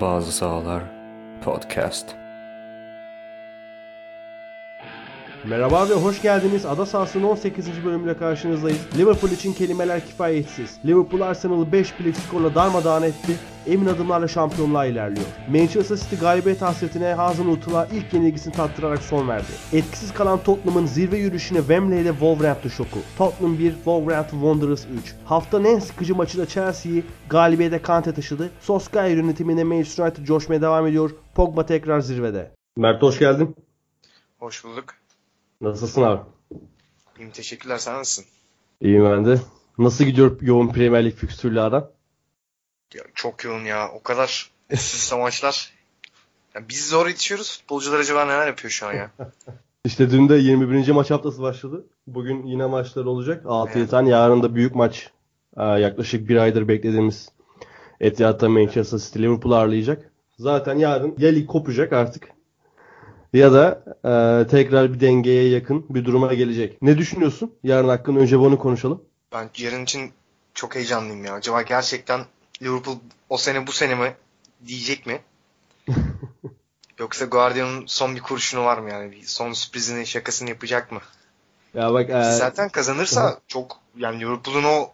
Bazı Sahalar Podcast. Merhaba ve hoş geldiniz. Ada sahasının 18. bölümüyle karşınızdayız. Liverpool için kelimeler kifayetsiz. Liverpool Arsenal'ı 5 birlik skorla darmadağın etti. Emin adımlarla şampiyonluğa ilerliyor. Manchester City galibiyet hasretine Hazenhut'la ilk yenilgisini tattırarak son verdi. Etkisiz kalan Tottenham'ın zirve yürüyüşüne Wembley'de Wolverhampton şoku. Tottenham 1, Wolverhampton Wanderers 3. Haftanın en sıkıcı maçı da Chelsea'yi galibiyete Kante taşıdı. Solskjaer yönetiminde Manchester United coşmaya devam ediyor. Pogba tekrar zirvede. Mert hoş geldin. Hoş bulduk. Nasılsın abi? İyiyim teşekkürler. Sen nasılsın? İyiyim ben de. Nasıl gidiyor yoğun Premier Lig fikstürlü aran? Ya, çok yoğun ya. O kadar üst maçlar. Ya, biz zor yetişiyoruz. Futbolcular acaba neler yapıyor şu an ya? İşte dün de 21. maç haftası başladı. Bugün yine maçlar olacak. 6-7 Evet. tane. Yarın da büyük maç. Ee, Yaklaşık bir aydır beklediğimiz Etihad'da Manchester City Liverpool ağırlayacak. Zaten yarın ya lig kopacak artık ya da e, tekrar bir dengeye yakın bir duruma gelecek. Ne düşünüyorsun? Yarın hakkında önce bunu konuşalım. Ben yarın için çok heyecanlıyım ya. Acaba gerçekten Liverpool o sene bu sene mi diyecek mi? Yoksa Guardiola'nın son bir kurşunu var mı yani? Bir son sürprizini, şakasını yapacak mı? Ya bak e, Zaten kazanırsa çok yani Liverpool'un o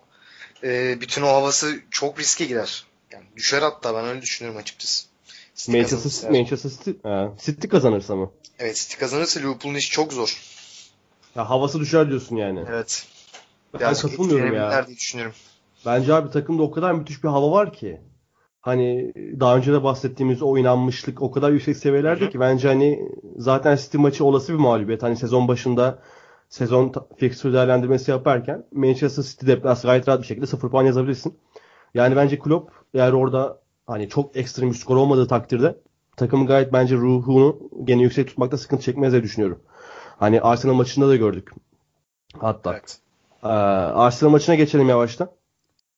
e, bütün o havası çok riske girer. Yani düşer hatta ben öyle düşünüyorum açıkçası. City Manchester City, Manchester City, ha, City kazanırsa mı? Evet City kazanırsa Liverpool'un işi çok zor. Ya havası düşer diyorsun yani. Evet. Ben Birazcık katılmıyorum ya. diye düşünüyorum. Bence abi takımda o kadar müthiş bir hava var ki. Hani daha önce de bahsettiğimiz o inanmışlık o kadar yüksek seviyelerde Hı ki bence hani zaten City maçı olası bir mağlubiyet. Hani sezon başında sezon fixture değerlendirmesi yaparken Manchester City deplas gayet rahat bir şekilde 0 puan yazabilirsin. Yani bence Klopp eğer orada hani çok ekstrem bir skor olmadığı takdirde takımın gayet bence ruhunu gene yüksek tutmakta sıkıntı çekmez diye düşünüyorum. Hani Arsenal maçında da gördük. Hatta. Evet. Ee, Arsenal maçına geçelim yavaştan.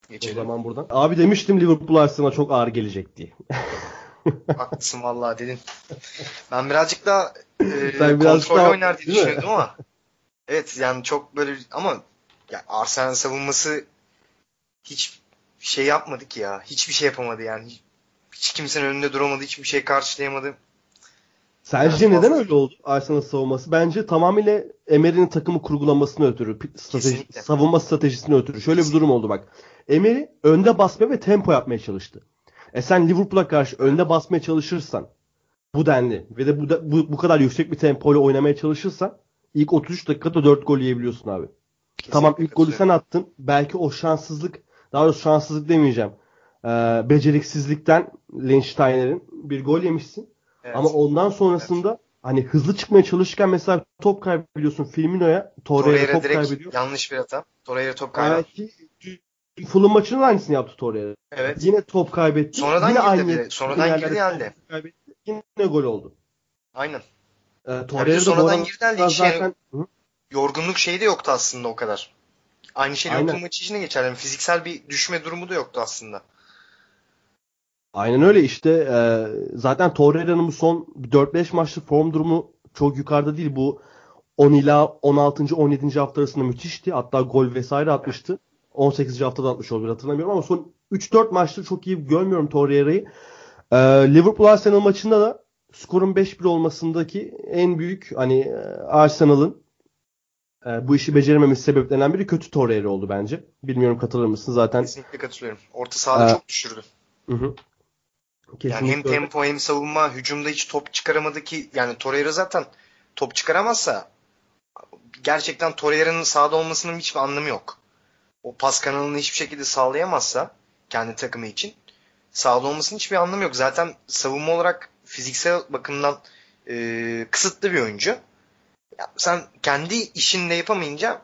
O Geçelim. zaman buradan. Abi demiştim Liverpool Arsenal'a çok ağır gelecek diye. Haklısın vallahi dedin. Ben birazcık daha e, Sen birazcık kontrollü daha- oynar diye düşünüyordum ama evet yani çok böyle ama ya Arsenal savunması hiç şey yapmadı ki ya. Hiçbir şey yapamadı yani. Hiç, kimsenin önünde duramadı. Hiçbir şey karşılayamadı. Sence Biraz neden fazla. öyle oldu Arsenal savunması? Bence tamamıyla Emery'nin takımı kurgulamasını ötürü, strateji, Kesinlikle. savunma stratejisini ötürü. Şöyle bir durum oldu bak. Emery önde basma ve tempo yapmaya çalıştı. E sen Liverpool'a karşı önde basmaya çalışırsan bu denli ve de bu, da- bu, bu kadar yüksek bir tempoyla oynamaya çalışırsan ilk 33 dakikada 4 gol yiyebiliyorsun abi. Tamam Kesinlikle ilk golü sen attın. Belki o şanssızlık, daha doğrusu şanssızlık demeyeceğim. Ee, beceriksizlikten Liechtensteiner'in bir gol yemişsin. Evet. Ama ondan sonrasında hani hızlı çıkmaya çalışırken mesela top kaybediyorsun Firmino'ya. Torreira Torreira top kaybediyor. yanlış bir hata. Torreira top kaybı. Belki Fulham maçının aynısını yaptı Torreira. Evet. Yine top kaybetti. Sonradan Yine girdi aynı bir de. Sonradan girdi halde. kaybetti. Yine gol oldu. Aynen. Ee, de Torreira sonradan girdi halde yani zaten yorgunluk şeyi de yoktu aslında o kadar. Aynı şey. Liverpool maçı için de geçerli. Yani fiziksel bir düşme durumu da yoktu aslında. Aynen öyle işte e, zaten Torreira'nın bu son 4-5 maçlık form durumu çok yukarıda değil. Bu 10 ila 16. 17. hafta arasında müthişti. Hatta gol vesaire atmıştı. 18. haftada atmış olabilir hatırlamıyorum ama son 3-4 maçta çok iyi görmüyorum Torreira'yı. E, Liverpool Arsenal maçında da skorun 5-1 olmasındaki en büyük hani e, Arsenal'ın e, bu işi becerememesi sebeplerinden biri kötü Torreira oldu bence. Bilmiyorum katılır mısın zaten. Kesinlikle katılıyorum. Orta sahada Ee, çok düşürdü. Hı hı. Yani hem Kesinlikle öyle. tempo hem savunma hücumda hiç top çıkaramadı ki yani Torreira zaten top çıkaramazsa gerçekten Torreira'nın sahada olmasının hiçbir anlamı yok. O pas kanalını hiçbir şekilde sağlayamazsa kendi takımı için sahada olmasının hiçbir anlamı yok. Zaten savunma olarak fiziksel bakımdan e, kısıtlı bir oyuncu. Ya sen kendi işini de yapamayınca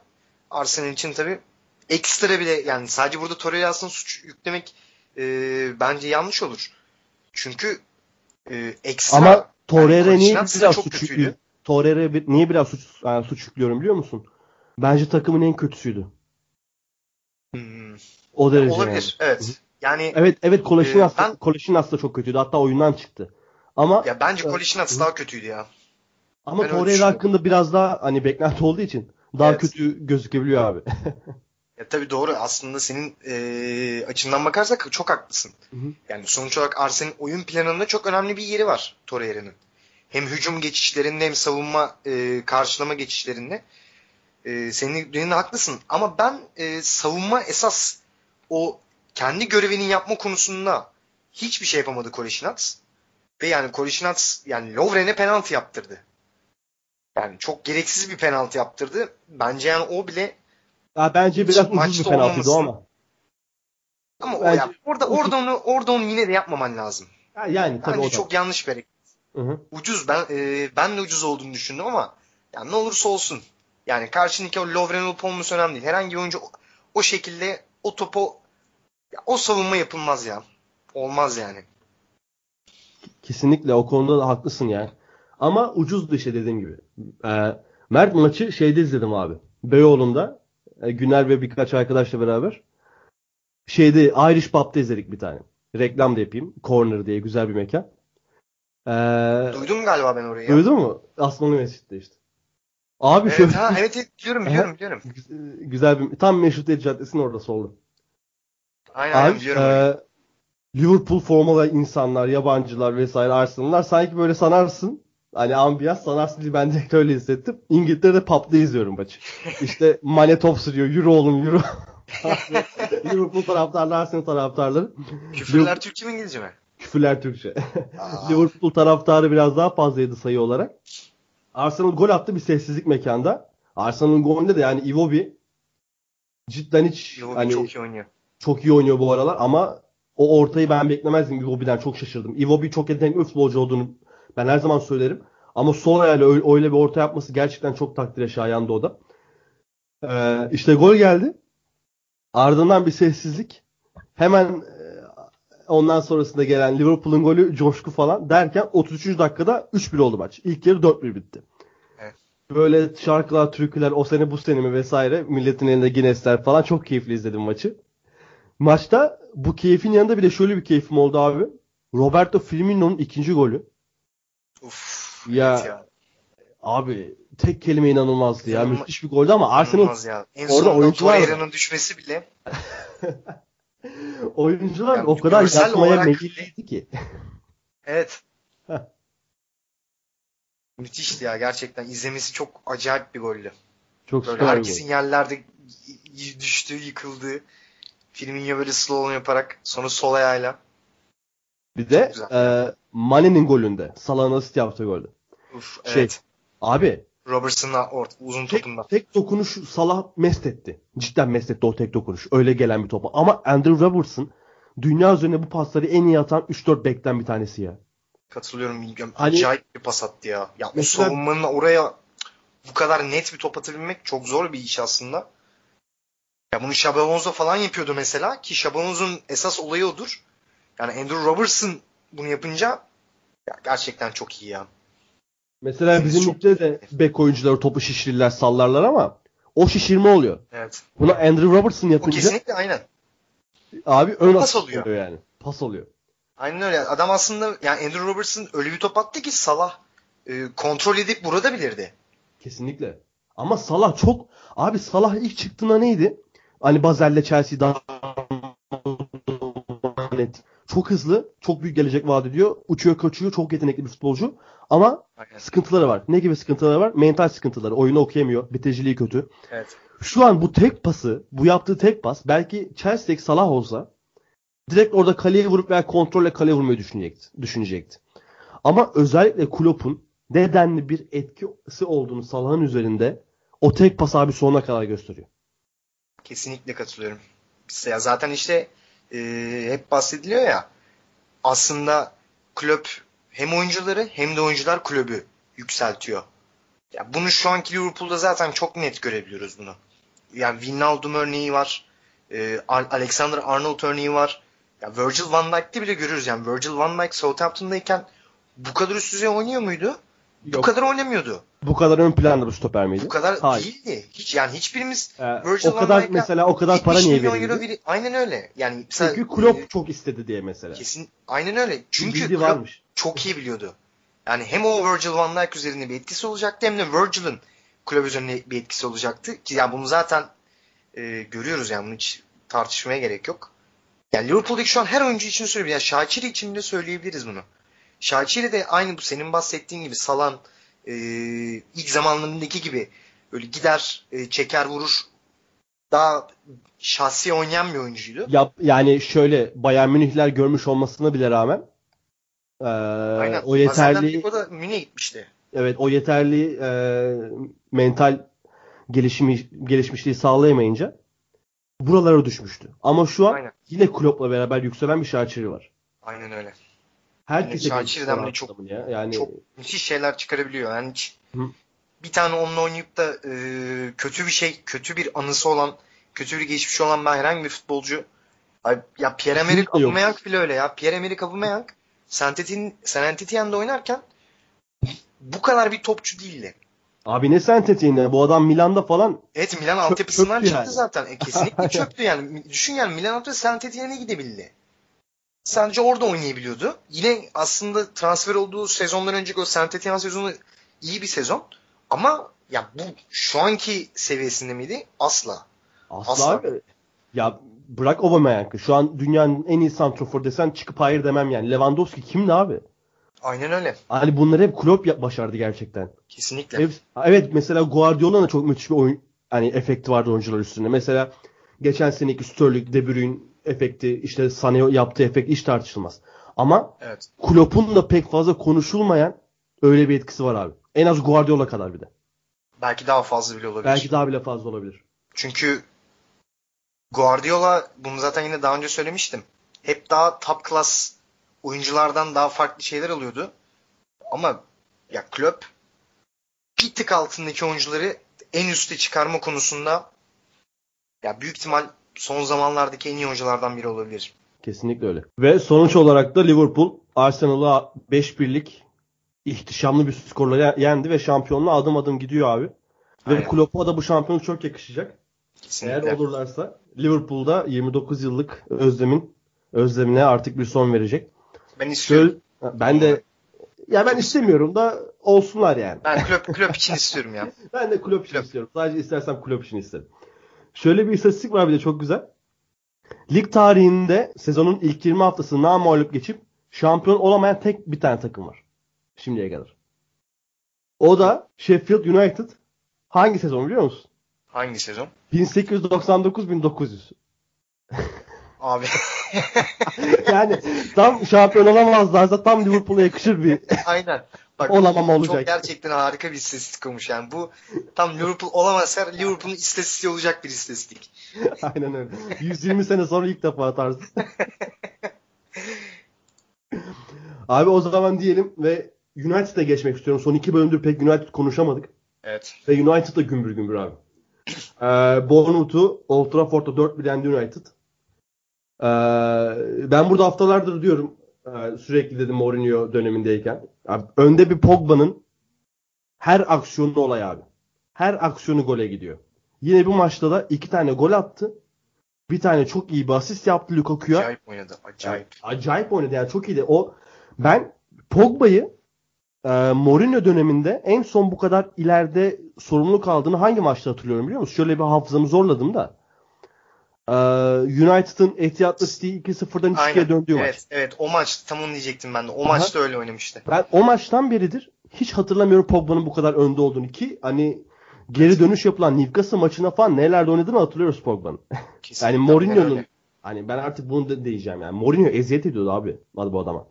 Arsenal için tabii ekstra bile yani sadece burada Torreira aslında suç yüklemek e, bence yanlış olur. Çünkü e, ekstra Ama Torreira yani niye biraz suç? Torreira niye biraz suç, yani suç yüklüyorum biliyor musun? Bence takımın en kötüsüydü. Hmm, O derece yani. olabilir. Evet. Yani Evet evet Kolasinac Ee, ben- Kolasinac da çok kötüydü. Hatta oyundan çıktı. Ama ya bence Evet. Kolasinac daha kötüydü ya. ama ben Torreira hakkında biraz daha hani beklenti olduğu için daha Evet. kötü gözükebiliyor abi. Ya tabii doğru. Aslında senin e, açından bakarsak çok haklısın. Hı hı. Yani sonuç olarak Arsenal'in oyun planında çok önemli bir yeri var Torreira'nın. Hem hücum geçişlerinde hem savunma e, karşılama geçişlerinde. E, senin dediğinde haklısın. Ama ben e, savunma esas o kendi görevini yapma konusunda hiçbir şey yapamadı Koleşinats. Ve yani Koleşinats yani Lovren'e penaltı yaptırdı. Yani çok gereksiz bir penaltı yaptırdı. Bence yani o bile Ya bence biraz ucuz bir penaltıydı o ama. ama o Bence- ya orada orada onu orada onu yine de yapmaman lazım. Ya yani tabii Bence o da. çok yanlış bir hareket. Hı hı. Ucuz ben e, ben de ucuz olduğunu düşündüm ama yani ne olursa olsun. Yani karşındaki o Lovren olup olması önemli değil. Herhangi bir oyuncu o, o şekilde o topu ya, o savunma yapılmaz ya. Olmaz yani. Kesinlikle o konuda da haklısın yani. Ama ucuzdu işte dediğim gibi. Ee, Mert maçı şeyde izledim abi. Beyoğlu'nda. E, Güner ve birkaç arkadaşla beraber. Şeyde Irish Pub'da izledik bir tane. Reklam da yapayım. Corner diye güzel bir mekan. Ee, Duydum galiba ben orayı. duydun mu? Asmalı Mescid'de işte. Abi Evet, şöyle ha, evet, evet biliyorum biliyorum biliyorum. güzel bir tam Meşrutiyet Caddesi'nin orada solda. Aynen aynen Abi, biliyorum. e, Liverpool formalı insanlar, yabancılar vesaire Arsenal'lar sanki böyle sanarsın. Hani ambiyans sanarsın ben direkt öyle hissettim. İngiltere'de pub'da izliyorum maçı. İşte Mane top sürüyor. Yürü oğlum yürü. Liverpool taraftarları, Arsenal taraftarları. Küfürler Türkçe mi İngilizce mi? Küfürler Türkçe. Liverpool taraftarı biraz daha fazlaydı sayı olarak. Arsenal gol attı bir sessizlik mekanda. Arsenal'ın golünde de yani Iwobi cidden hiç Iwobi hani çok iyi oynuyor. çok iyi oynuyor bu aralar ama o ortayı ben beklemezdim Iwobi'den çok şaşırdım. Iwobi çok yetenekli bir futbolcu olduğunu ben her zaman söylerim. Ama sol ayağıyla öyle, öyle bir orta yapması gerçekten çok takdire şayandı o da. Ee, işte gol geldi. Ardından bir sessizlik. Hemen e, ondan sonrasında gelen Liverpool'un golü coşku falan derken 33. dakikada 3-1 oldu maç. İlk yarı 4-1 bitti. Evet. Böyle şarkılar, türküler, o sene bu sene mi vesaire milletin elinde Guinness'ler falan çok keyifli izledim maçı. Maçta bu keyfin yanında bir de şöyle bir keyfim oldu abi. Roberto Firmino'nun ikinci golü. Uf, Ya, evet ya. Abi tek kelime inanılmazdı ya. İnanılmaz- Müthiş bir goldü ama Arsenal ya. En orada oyuncular- Torreira'nın düşmesi bile oyuncular Yani o kadar yatmaya meyilliydi ki. evet. Müthişti ya gerçekten. izlemesi çok acayip bir goldü. Çok Böyle herkesin gol. yerlerde y- y- düştüğü, yıkıldığı. Firmino böyle slow yaparak sonra sol ayağıyla. Bir de e, Mane'nin golünde. Salah'ın asist yaptığı golde. Uf, Şey, evet. Abi Robertson'la ort uzun tek, topunda. tek dokunuş Salah mest etti. Cidden mest etti o tek dokunuş. Öyle gelen bir topa. Ama Andrew Robertson dünya üzerinde bu pasları en iyi atan 3-4 bekten bir tanesi ya. Katılıyorum. Hani- Acayip bir pas attı ya. Ya Mesela- savunmanın oraya bu kadar net bir top atabilmek çok zor bir iş aslında. Ya bunu Xabi Alonso falan yapıyordu mesela ki Xabi Alonso'nun esas olayı odur. Yani Andrew Robertson bunu yapınca ya gerçekten çok iyi ya. Mesela bizim Çok- ligde de bek oyuncuları topu şişirirler sallarlar ama o şişirme oluyor. Evet. Bunu Andrew Robertson O yapınca kesinlikle aynen. abi ön Pas asist oluyor. yani. Pas oluyor. Aynen öyle. Adam aslında yani Andrew Robertson öyle bir top attı ki Salah e, kontrol edip burada bilirdi. Kesinlikle. Ama Salah çok abi Salah ilk çıktığında neydi? Hani Bazel'le Chelsea daha net. Çok hızlı, çok büyük gelecek vaat ediyor. Uçuyor, kaçıyor, çok yetenekli bir futbolcu. Ama Aynen. sıkıntıları var. Ne gibi sıkıntıları var? Mental sıkıntıları. Oyunu okuyamıyor. Bitiriciliği kötü. Evet. Şu an bu tek pası, bu yaptığı tek pas belki Chelsea'deki Salah olsa direkt orada kaleye vurup veya kontrolle kaleye vurmayı düşünecekti. düşünecekti. Ama özellikle Klopp'un nedenli bir etkisi olduğunu Salah'ın üzerinde o tek pas abi sonuna kadar gösteriyor. Kesinlikle katılıyorum. Ya zaten işte e, hep bahsediliyor ya aslında kulüp hem oyuncuları hem de oyuncular kulübü yükseltiyor. Ya bunu şu anki Liverpool'da zaten çok net görebiliyoruz bunu. Yani Wijnaldum örneği var. E, Al- Alexander Arnold örneği var. Ya Virgil van Dijk'te bile görüyoruz yani Virgil van Dijk Southampton'dayken bu kadar üst düzey oynuyor muydu? Bu Yok. kadar oynamıyordu. Bu kadar ön planda bir stoper miydi? Bu kadar Hayır. değildi. Hiç yani hiçbirimiz Ee, Virgil o van kadar Dijk'a mesela o kadar para 70 niye verildi? veri- Aynen öyle. Yani mesela, Çünkü Klopp e, çok istedi diye mesela. kesin aynen öyle. Çünkü Klopp varmış. çok iyi biliyordu. Yani hem o Virgil van Dijk üzerinde bir etkisi olacaktı hem de Virgil'ın kulüp üzerinde bir etkisi olacaktı. Ki yani bunu zaten e, görüyoruz yani bunu hiç tartışmaya gerek yok. Yani Liverpool'daki şu an her oyuncu için söylüyorum. Yani Şakiri için de söyleyebiliriz bunu. Şakiri de aynı bu senin bahsettiğin gibi salan e, ilk zamanlarındaki gibi böyle gider e, çeker vurur daha şahsi oynayan bir oyuncuydu. Yap, yani şöyle Bayern Münihler görmüş olmasına bile rağmen e, Aynen. o yeterli O da Münih'e gitmişti. evet o yeterli e, mental gelişimi gelişmişliği sağlayamayınca buralara düşmüştü. Ama şu an Aynen. yine Klopp'la beraber yükselen bir Şakiri var. Aynen öyle. Herkese geçişler bile var çok- ya. Yani Çok müthiş şeyler çıkarabiliyor. Yani hiç Hı. bir tane onunla oynayıp da e, kötü bir şey, kötü bir anısı olan, kötü bir geçmişi olan ben herhangi bir futbolcu Ay, ya Pierre-Emerick. Aubameyang bile öyle ya. Pierre-Emerick Aubameyang Saint-Étienne Saint-Étienne'de oynarken bu kadar bir topçu değildi. abi ne sentetiğinde bu adam Milan'da falan Evet Milan altyapısından çıktı yani. zaten. E, kesinlikle çöktü yani. Düşün yani Milan altyapısı Saint-Étienne'e gidebildi. Sadece orada oynayabiliyordu. Yine aslında transfer olduğu sezondan önceki o Saint-Étienne sezonu iyi bir sezon. Ama ya bu şu anki seviyesinde miydi? Asla. asla, Asla. abi. Ya bırak Aubameyang'ı. Şu an dünyanın en iyi santrofor desen çıkıp hayır demem yani. Lewandowski kimdi abi? Aynen öyle. Hani bunları hep Klopp başardı gerçekten. Kesinlikle. Hep- evet mesela Guardiola'nın da çok müthiş bir oyun hani efekti vardı oyuncular üstünde. Mesela geçen seneki Sterling, De Bruyne efekti, işte Sané yaptığı efekt hiç tartışılmaz. Ama Evet. Klopp'un da pek fazla konuşulmayan öyle bir etkisi var abi. En az Guardiola kadar bir de. Belki daha fazla bile olabilir. Belki daha bile fazla olabilir. Çünkü Guardiola bunu zaten yine daha önce söylemiştim. Hep daha top class oyunculardan daha farklı şeyler alıyordu. Ama ya Klopp bir tık altındaki oyuncuları en üste çıkarma konusunda ya büyük ihtimal son zamanlardaki en iyi oyunculardan biri olabilir. Kesinlikle öyle. Ve sonuç olarak da Liverpool Arsenal'ı 5-1'lik ihtişamlı bir skorla ye- yendi ve şampiyonluğa adım adım gidiyor abi. Ve Aynen. Klopp'a da bu şampiyonluk çok yakışacak. Kesinlikle. Eğer olurlarsa Liverpool'da 29 yıllık özlemin özlemine artık bir son verecek. Ben istiyorum. Şöyle, ben de ya ben istemiyorum da olsunlar yani. Ben Klopp, Klopp için istiyorum ya. Ben de kulüp için Klopp. istiyorum. Sadece istersem kulüp için isterim. Şöyle bir istatistik var bir de çok güzel. Lig tarihinde sezonun ilk 20 haftasını namağlup geçip şampiyon olamayan tek bir tane takım var. Şimdiye kadar. O da Sheffield United. Hangi sezon biliyor musun? Hangi sezon? 1899-1900. Abi yani tam şampiyon olamazlarsa tam Liverpool'a yakışır bir aynen. Bak, Olamama olacak. Çok gerçekten harika bir istatistik olmuş yani. Bu tam Liverpool olamazsa Liverpool'un istatistiği olacak bir istatistik. Aynen öyle. 120 sene sonra ilk defa atarsın. Abi o zaman diyelim ve United'a geçmek istiyorum. Son iki bölümdür pek United konuşamadık. Evet. Ve United da gümbür gümbür abi. Ee, Bournemouth'u Old Trafford'da 4 yendi United. Ee, ben burada haftalardır diyorum e, sürekli dedim Mourinho dönemindeyken. Abi, önde bir Pogba'nın her aksiyonu olay abi. Her aksiyonu gole gidiyor. Yine bu maçta da iki tane gol attı. Bir tane çok iyi bir asist yaptı Lukaku'ya. Acayip oynadı. Acayip. Acayip oynadı yani çok iyiydi. O ben Pogba'yı e, Mourinho döneminde en son bu kadar ileride sorumluluk aldığını hangi maçta hatırlıyorum biliyor musun? Şöyle bir hafızamı zorladım da. E, United'ın Etihad'la City'yi 2-0'dan 2-2'ye döndüğü evet, maç. Evet o maç tam onu diyecektim ben de. O Aha. maçta öyle oynamıştı. Ben o maçtan beridir hiç hatırlamıyorum Pogba'nın bu kadar önde olduğunu ki hani geri dönüş yapılan Newcastle maçına falan nelerde oynadığını hatırlıyoruz Pogba'nın. Yani Mourinho'nun hani ben artık bunu da diyeceğim yani Mourinho eziyet ediyordu abi bu adama.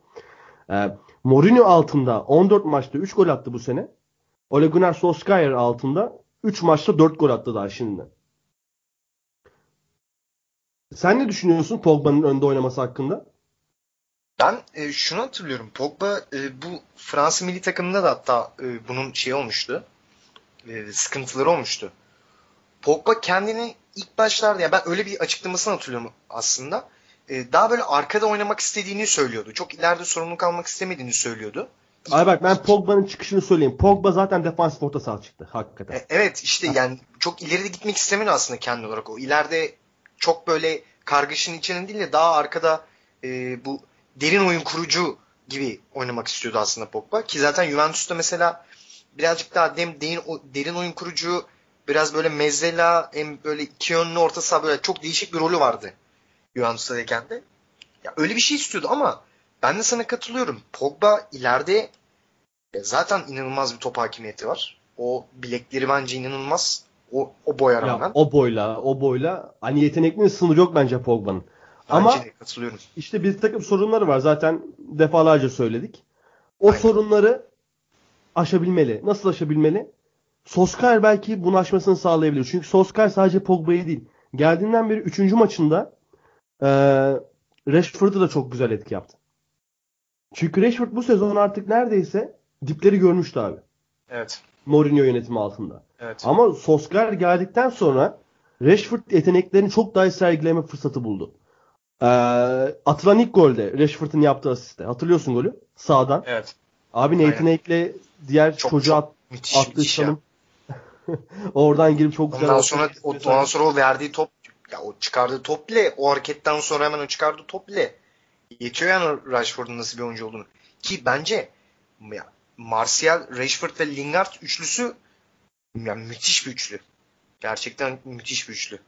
Ee, Mourinho altında 14 maçta 3 gol attı bu sene. Ole Gunnar Solskjaer altında 3 maçta 4 gol attı daha şimdi. Sen ne düşünüyorsun Pogba'nın önde oynaması hakkında? Ben e, şunu hatırlıyorum. Pogba e, bu Fransa milli takımında da hatta e, bunun şey olmuştu. E, sıkıntıları olmuştu. Pogba kendini ilk başlarda ya ben öyle bir açıklamasını hatırlıyorum aslında. E, daha böyle arkada oynamak istediğini söylüyordu. Çok ileride sorumluluk almak istemediğini söylüyordu. Ay bak ben Pogba'nın çıkışını söyleyeyim. Pogba zaten defansif orta saha çıktı hakikaten. E, Evet işte yani çok ileride gitmek istemiyor aslında kendi olarak o. İleride çok böyle kargaşın içinin değil de daha arkada e, bu derin oyun kurucu gibi oynamak istiyordu aslında Pogba. Ki zaten Juventus'ta mesela birazcık daha dem, derin, derin oyun kurucu Biraz böyle mezzela hem böyle iki yönlü orta saha böyle çok değişik bir rolü vardı. Juventus'tayken de. Ya öyle bir şey istiyordu ama ben de sana katılıyorum. Pogba ileride zaten inanılmaz bir top hakimiyeti var. O bilekleri bence inanılmaz. O, o boya rağmen. Ya, o boyla, o boyla hani yeteneklerin sınırı yok bence Pogba'nın. Ama de katılıyorum. işte bir takım sorunları var. Zaten defalarca söyledik. O Aynen. sorunları aşabilmeli. Nasıl aşabilmeli? Soskar belki bunu aşmasını sağlayabilir. Çünkü Soskar sadece Pogba'yı değil. Geldiğinden beri 3. maçında eee Rashford'a da çok güzel etki yaptı. Çünkü Rashford bu sezon artık neredeyse dipleri görmüştü abi. Evet. Mourinho yönetimi altında. Evet. Ama Solskjaer geldikten sonra Rashford yeteneklerini çok daha iyi sergileme fırsatı buldu. Ee, atılan ilk golde Rashford'un yaptığı asiste. Hatırlıyorsun golü? Sağdan. Evet. Abi. Nathan Ake'le diğer Çok, çocuğa çok müthiş, attığı müthiş çalım. Oradan girip çok güzel Ondan sonra o, ondan sonra o verdiği top ya o çıkardığı top bile o hareketten sonra hemen o çıkardığı top bile yetiyor yani Rashford'un nasıl bir oyuncu olduğunu. Ki bence ya, Martial, Rashford ve Lingard üçlüsü ya, müthiş bir üçlü. Gerçekten müthiş bir üçlü.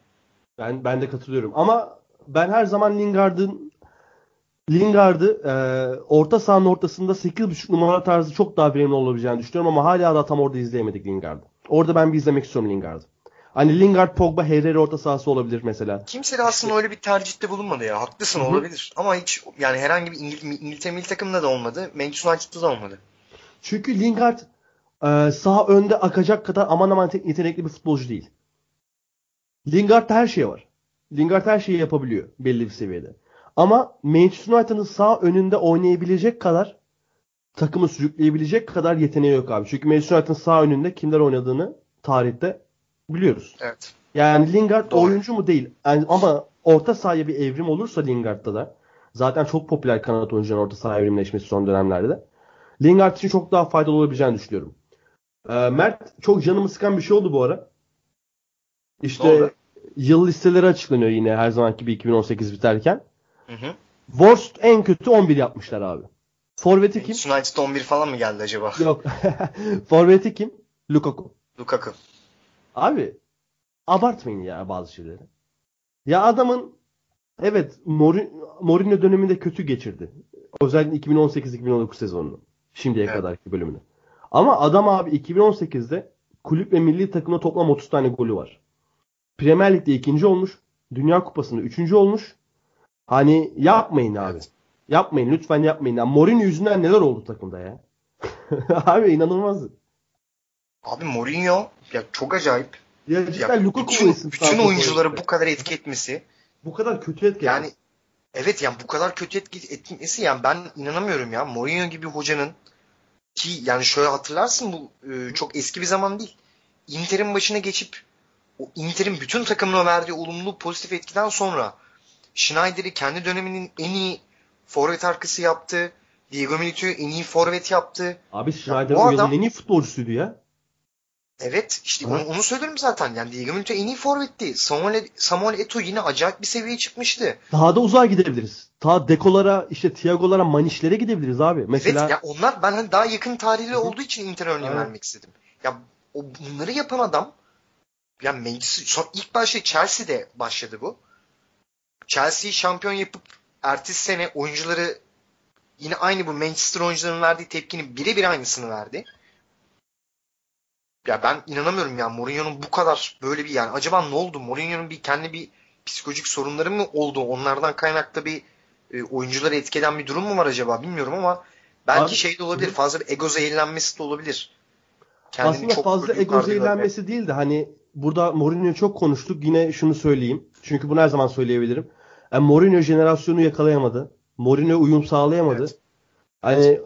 Ben ben de katılıyorum. Ama ben her zaman Lingard'ın Lingard'ı e, orta sahanın ortasında 8.5 numara tarzı çok daha verimli olabileceğini düşünüyorum ama hala da tam orada izleyemedik Lingard'ı. Orada ben bir izlemek istiyorum Lingard'ı. Hani Lingard, Pogba, Herrera orta sahası olabilir mesela. Kimse de aslında öyle bir tercihte bulunmadı ya. Haklısın Hı hı. olabilir. Ama hiç yani herhangi bir İngil- İngiltere milli takımında da olmadı. Manchester United'da da olmadı. Çünkü Lingard e, sağ önde akacak kadar aman aman te- yetenekli bir futbolcu değil. Lingard'da her şey var. Lingard her şeyi yapabiliyor belli bir seviyede. Ama Manchester United'ın sağ önünde oynayabilecek kadar takımı sürükleyebilecek kadar yeteneği yok abi. Çünkü Manchester United'ın sağ önünde kimler oynadığını tarihte biliyoruz. Evet. Yani Lingard Doğru. oyuncu mu değil. Yani ama orta sahaya bir evrim olursa Lingard'da da zaten çok popüler kanat oyuncuların orta saha evrimleşmesi son dönemlerde. Lingard için çok daha faydalı olabileceğini düşünüyorum. Ee, Mert çok canımı sıkan bir şey oldu bu ara. İşte oldu? yıl listeleri açıklanıyor yine her zamanki bir 2018 biterken. Hı hı. Worst en kötü 11 yapmışlar abi. Forveti kim? United 11 falan mı geldi acaba? Yok. Forveti kim? Lukaku. Lukaku. Abi abartmayın ya bazı şeyleri. Ya adamın evet Mourinho döneminde kötü geçirdi. Özellikle 2018-2019 sezonunu. Şimdiye Evet. kadarki bölümünü. Ama adam abi 2018'de kulüp ve milli takımda toplam 30 tane golü var. Premier Lig'de ikinci olmuş. Dünya Kupası'nda üçüncü olmuş. Hani yapmayın abi. Evet. Yapmayın lütfen yapmayın. Ya Mourinho yüzünden neler oldu takımda ya. abi inanılmaz. Abi Mourinho ya çok acayip. Ya cidden Ya bütün, bütün oyuncuları oyuncusu. bu kadar etki etmesi Bu kadar kötü etki. yani evet yani bu kadar kötü etki etmesi yani ben inanamıyorum ya. Mourinho gibi hocanın ki yani şöyle hatırlarsın bu e, çok eski bir zaman değil. Inter'in başına geçip o Inter'in bütün takımına verdiği olumlu pozitif etkiden sonra Schneider'i kendi döneminin en iyi forvet arkası yaptı. Diego Milito'yu en iyi forvet yaptı. Abi Schneider yılın adam- en iyi futbolcusuydu ya. Evet işte onu, onu söylüyorum zaten. Yani Diego Milito en iyi forvetti. Samuel, Samuel Eto'o yine acayip bir seviyeye çıkmıştı. Daha da uzağa gidebiliriz. Ta Dekolara, işte Thiago'lara, Manişlere gidebiliriz abi. Mesela Evet ya onlar ben hani daha yakın tarihli olduğu için Inter örneği Aynen. vermek istedim. Ya o bunları yapan adam ya Manchester son ilk başta Chelsea'de başladı bu. Chelsea'yi şampiyon yapıp ertesi sene oyuncuları yine aynı bu Manchester oyuncularının verdiği tepkinin birebir aynısını verdi. Ya ben inanamıyorum ya Mourinho'nun bu kadar böyle bir yani acaba ne oldu? Mourinho'nun bir kendi bir psikolojik sorunları mı oldu? Onlardan kaynaklı bir e, oyuncuları etkeden bir durum mu var acaba bilmiyorum ama belki Abi- şey de olabilir. Hı. Fazla bir ego zehirlenmesi de olabilir. Kendini aslında çok fazla ego zehirlenmesi değil de hani burada Mourinho'yu çok konuştuk. Yine şunu söyleyeyim. Çünkü bunu her zaman söyleyebilirim. Yani Mourinho jenerasyonu yakalayamadı. Mourinho uyum sağlayamadı. Evet. Hani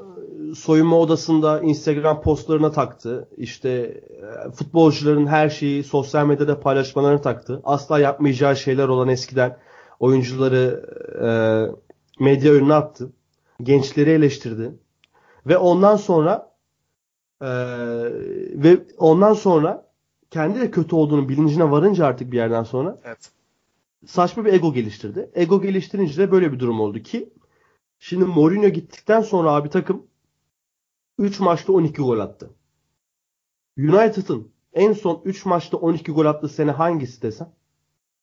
soyunma odasında Instagram postlarına taktı. İşte futbolcuların her şeyi sosyal medyada paylaşmalarını taktı. Asla yapmayacağı şeyler olan eskiden oyuncuları e, medya önüne attı. Gençleri eleştirdi. Ve ondan sonra e, ve ondan sonra kendi de kötü olduğunu bilincine varınca artık bir yerden sonra Evet. saçma bir ego geliştirdi. Ego geliştirince de böyle bir durum oldu ki şimdi Mourinho gittikten sonra abi takım 3 maçta 12 gol attı. United'ın en son 3 maçta 12 gol attığı sene hangisi desem?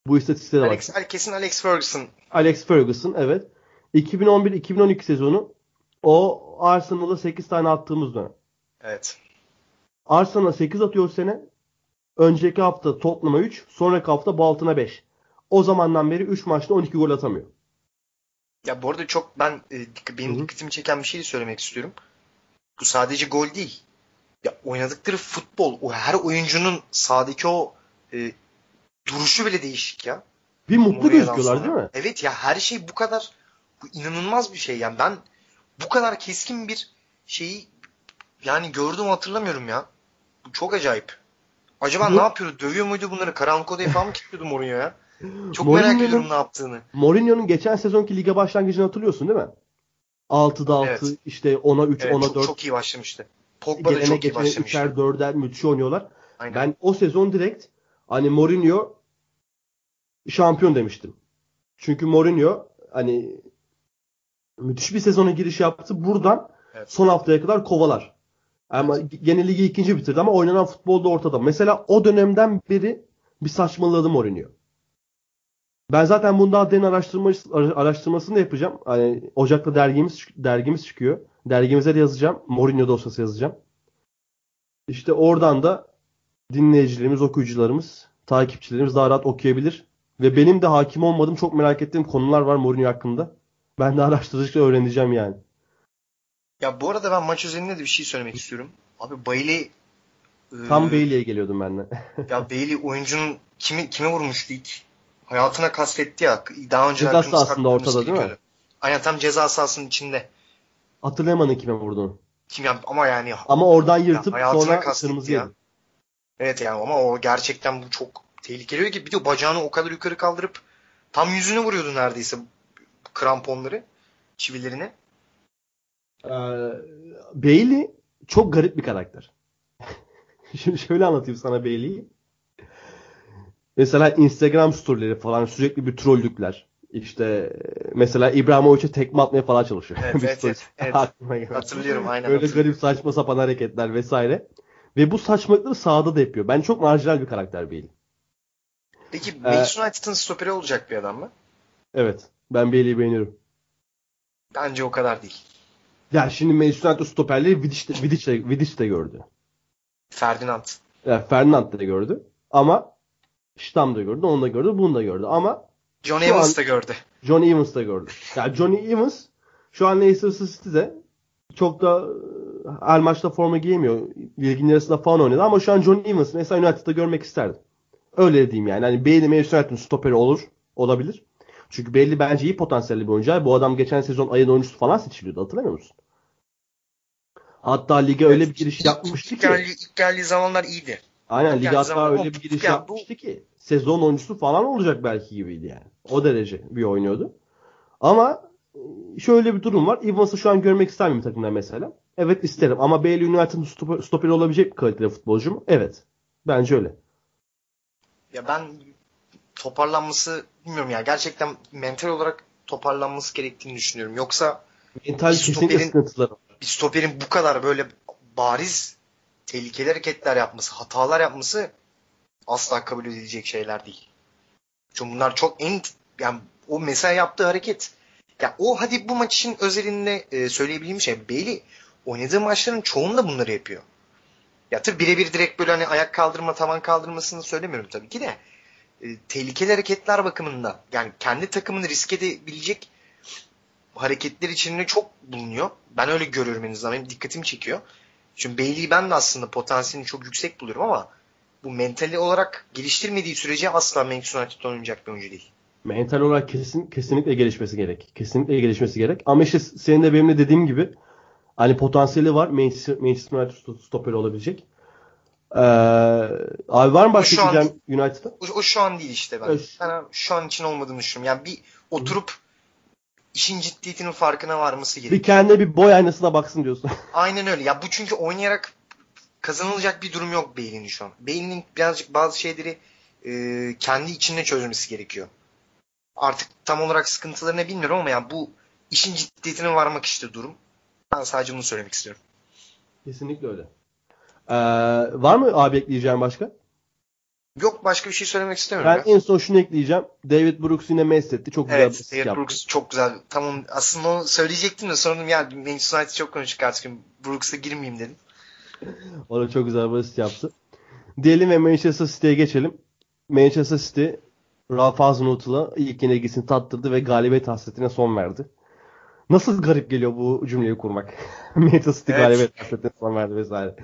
Bu istatistiğe de Alex, bak. kesin Alex Ferguson. Alex Ferguson evet. 2011-2012 sezonu o Arsenal'a 8 tane attığımız dönem. Evet. Arsenal'a 8 atıyor sene. Önceki hafta Tottenham'a 3, sonraki hafta Bolton'a 5. O zamandan beri 3 maçta 12 gol atamıyor. Ya bu arada çok ben e, benim Hı hı. dikkatimi çeken bir şey de söylemek istiyorum. Bu sadece gol değil. Ya oynadıkları futbol, o her oyuncunun sahadaki o e, duruşu bile değişik ya. Bir mutlu Mourinho'dan gözüküyorlar sonra. değil mi? Evet ya her şey bu kadar bu inanılmaz bir şey. Yani ben bu kadar keskin bir şeyi yani gördüm hatırlamıyorum ya. Bu çok acayip. Acaba Bu- ne yapıyordu? Dövüyor muydu bunları? Karanlık odaya falan mı kilitliyordu Mourinho ya? Çok merak ediyorum ne yaptığını. Mourinho'nun geçen sezonki lige başlangıcını hatırlıyorsun değil mi? 6'da 6 Evet. işte 10'a 3, Evet, 10'a çok, 4. çok iyi başlamıştı. Pogba da çok iyi başlamıştı. 3'er 4'er müthiş oynuyorlar. Aynen. Ben o sezon direkt hani Mourinho şampiyon demiştim. Çünkü Mourinho hani müthiş bir sezona giriş yaptı. Buradan Evet. son haftaya kadar kovalar. Ama gene ligi ikinci bitirdi ama oynanan futbolda ortada. Mesela o dönemden beri bir saçmaladı Mourinho. Ben zaten bundan derin araştırma, araştırmasını da yapacağım. Hani Ocak'ta dergimiz dergimiz çıkıyor. Dergimize de yazacağım. Mourinho dosyası yazacağım. İşte oradan da dinleyicilerimiz, okuyucularımız, takipçilerimiz daha rahat okuyabilir. Ve benim de hakim olmadığım çok merak ettiğim konular var Mourinho hakkında. Ben de araştırdıkça öğreneceğim yani. Ya bu arada ben maç üzerinde de bir şey söylemek istiyorum. Abi Bailey e, Tam Bailey'e geliyordum ben de. ya Bailey oyuncunun kimi kime vurmuştu ilk? Hayatına kasvetti ya. Daha önce Ceza sahasında ortada değil mi? Aynen tam ceza sahasının içinde. Hatırlayamadım kime vurduğunu. Kim ya ama yani Ama oradan yırtıp hayatına sonra kırmızı ya. yedi. Evet yani ama o gerçekten bu çok tehlikeli ki bir de bacağını o kadar yukarı kaldırıp tam yüzüne vuruyordu neredeyse kramponları çivilerini. Ee, Bailey çok garip bir karakter. Şimdi şöyle anlatayım sana Bailey'i. Mesela Instagram storyleri falan sürekli bir trollükler. İşte mesela İbrahimovic'e tekme atmaya falan çalışıyor. Evet, evet, evet, evet. Hatırlıyorum aynen. Böyle garip saçma sapan hareketler vesaire. Ve bu saçmalıkları sahada da yapıyor. Ben çok marjinal bir karakter Bailey. Peki Ee, Manchester United'ın stoperi olacak bir adam mı? Evet. Ben Bailey'i beğeniyorum. Bence o kadar değil. Ya şimdi Manchester United stoperleri Vidic de, Vidic de, Vidic de gördü. Ferdinand. Yani Ferdinand da gördü. Ama Stam da gördü, onu da gördü, bunu da gördü. Ama John Evans an- da gördü. Johnny Evans da gördü. Yani Johnny Evans şu an Leicester City'de çok da e, her maçta forma giyemiyor. Ligin arasında falan oynadı ama şu an Johnny Evans mesela United'da görmek isterdim. Öyle diyeyim yani. Hani Bailey Manchester United'ın stoperi olur. Olabilir. Çünkü Bailey bence iyi potansiyelli bir oyuncu. Bu adam geçen sezon ayın oyuncusu falan seçiliyordu. Hatırlamıyor musun? Hatta lige öyle bir giriş yapmıştı ki. ilk geldiği zamanlar iyiydi. Aynen Yani hatta öyle bir giriş yani bu- yapmıştı ki sezon oyuncusu falan olacak belki gibiydi yani. O derece bir oynuyordu. Ama e, şöyle bir durum var. Evans'ı şu an görmek ister miyim takımda mesela? Evet isterim. Ama Bailey United'ın stoper, stoperi olabilecek bir kalitede futbolcu mu? Evet. Bence öyle. Ya ben toparlanması bilmiyorum ya. Gerçekten mental olarak toparlanması gerektiğini düşünüyorum. Yoksa Mental Bir stoperin- bir stoperin bu kadar böyle bariz tehlikeli hareketler yapması, hatalar yapması asla kabul edilecek şeyler değil. Çünkü bunlar çok en yani o mesela yaptığı hareket ya o hadi bu maç için özelinde e, söyleyebildiğim şey Bailey oynadığı maçların çoğunda bunları yapıyor. Ya tabii birebir direkt böyle hani ayak kaldırma, tavan kaldırmasını söylemiyorum tabii ki de. E, tehlikeli hareketler bakımında yani kendi takımını risk edebilecek hareketler içinde çok bulunuyor. Ben öyle görüyorum en azından. Benim dikkatimi çekiyor. Çünkü Bailey'i ben de aslında potansiyelini çok yüksek buluyorum ama bu mentali olarak geliştirmediği sürece asla Manchester United'da oynayacak bir oyuncu değil. Mental olarak kesin kesinlikle gelişmesi gerek. Kesinlikle gelişmesi gerek. Ama işte senin de benim de dediğim gibi hani potansiyeli var. Manchester, Manchester United stoperi olabilecek. Ee, abi var mı başka diyeceğim United'a? O, o şu an değil işte ben. Evet. Ben şu an için olmadığını düşünüyorum. Yani bir oturup işin ciddiyetinin farkına varması gerekiyor. Bir kendine bir boy aynasına baksın diyorsun. Aynen öyle. Ya bu çünkü oynayarak kazanılacak bir durum yok Bale'in şu an. Bale'in birazcık bazı şeyleri e, kendi içinde çözmesi gerekiyor. Artık tam olarak sıkıntılarını bilmiyorum ama yani bu işin ciddiyetine varmak işte durum. Ben sadece bunu söylemek istiyorum. Kesinlikle öyle. Ee, var mı abi ekleyeceğim başka? Yok başka bir şey söylemek istemiyorum. Ben ya. en son şunu ekleyeceğim. David Brooks yine mest etti. Çok güzel bir Evet, David yaptı. Brooks çok güzel. Tamam aslında onu söyleyecektim de sonra ya Manchester United çok konuştuk artık. Brooks'a girmeyeyim dedim. O da çok güzel bir asist yaptı. Diyelim ve Manchester City'ye geçelim. Manchester City Ralph Hasenhutl'a ilk yenilgisini tattırdı ve galibiyet hasretine son verdi. Nasıl garip geliyor bu cümleyi kurmak. Manchester City Evet. galibiyet hasretine son verdi vesaire.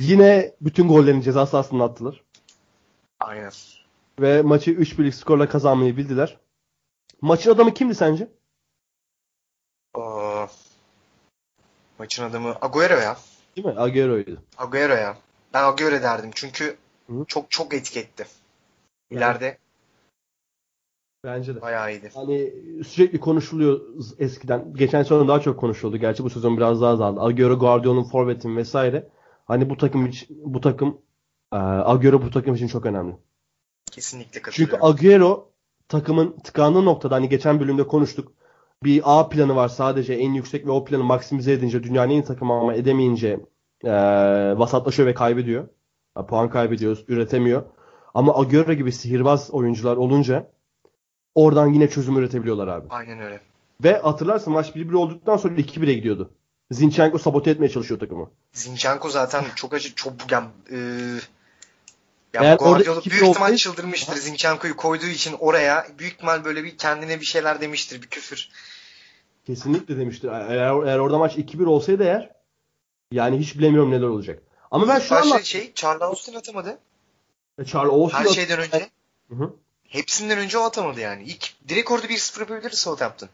Yine bütün gollerin ceza sahasına attılar. Aynen. Ve maçı 3-1'lik skorla kazanmayı bildiler. Maçın adamı kimdi sence? Aa, maçın adamı Agüero ya. Değil mi? Agüero'ydu. Agüero ya. Ben Agüero derdim çünkü Hı. çok çok etiketti. İleride Bence de. bayağı iyiydi. Hani sürekli konuşuluyor eskiden. Geçen sezon daha çok konuşuldu. Gerçi bu sezon biraz daha azaldı. Agüero, Guardiola'nın forvetin vesaire. Hani bu takım bu takım Agüero bu takım için çok önemli. Kesinlikle Çünkü katılıyorum. Agüero takımın tıkandığı noktada hani geçen bölümde konuştuk. Bir A planı var sadece en yüksek ve o planı maksimize edince dünyanın en iyi takımı ama edemeyince e, vasatlaşıyor ve kaybediyor. Ya, puan kaybediyor, üretemiyor. Ama Agüero gibi sihirbaz oyuncular olunca oradan yine çözüm üretebiliyorlar abi. Aynen öyle. Ve hatırlarsın maç 1-1 olduktan sonra 2-1'e gidiyordu. Zinchenko sabote etmeye çalışıyor takımı. Zinchenko zaten çok acı çok yani e, ya Eğer orada Guardiola büyük ihtimal olsaydı- çıldırmıştır Zinchenko'yu koyduğu için oraya büyük ihtimal böyle bir kendine bir şeyler demiştir bir küfür. Kesinlikle demiştir. Eğer, eğer orada maç 2-1 olsaydı eğer yani hiç bilemiyorum neler olacak. Ama ben şu an şey Charles Austin atamadı. Charles Austin Her şeyden önce. Hı hı. Hepsinden önce o atamadı yani. İlk direkt orada 1-0 yapabilir Southampton.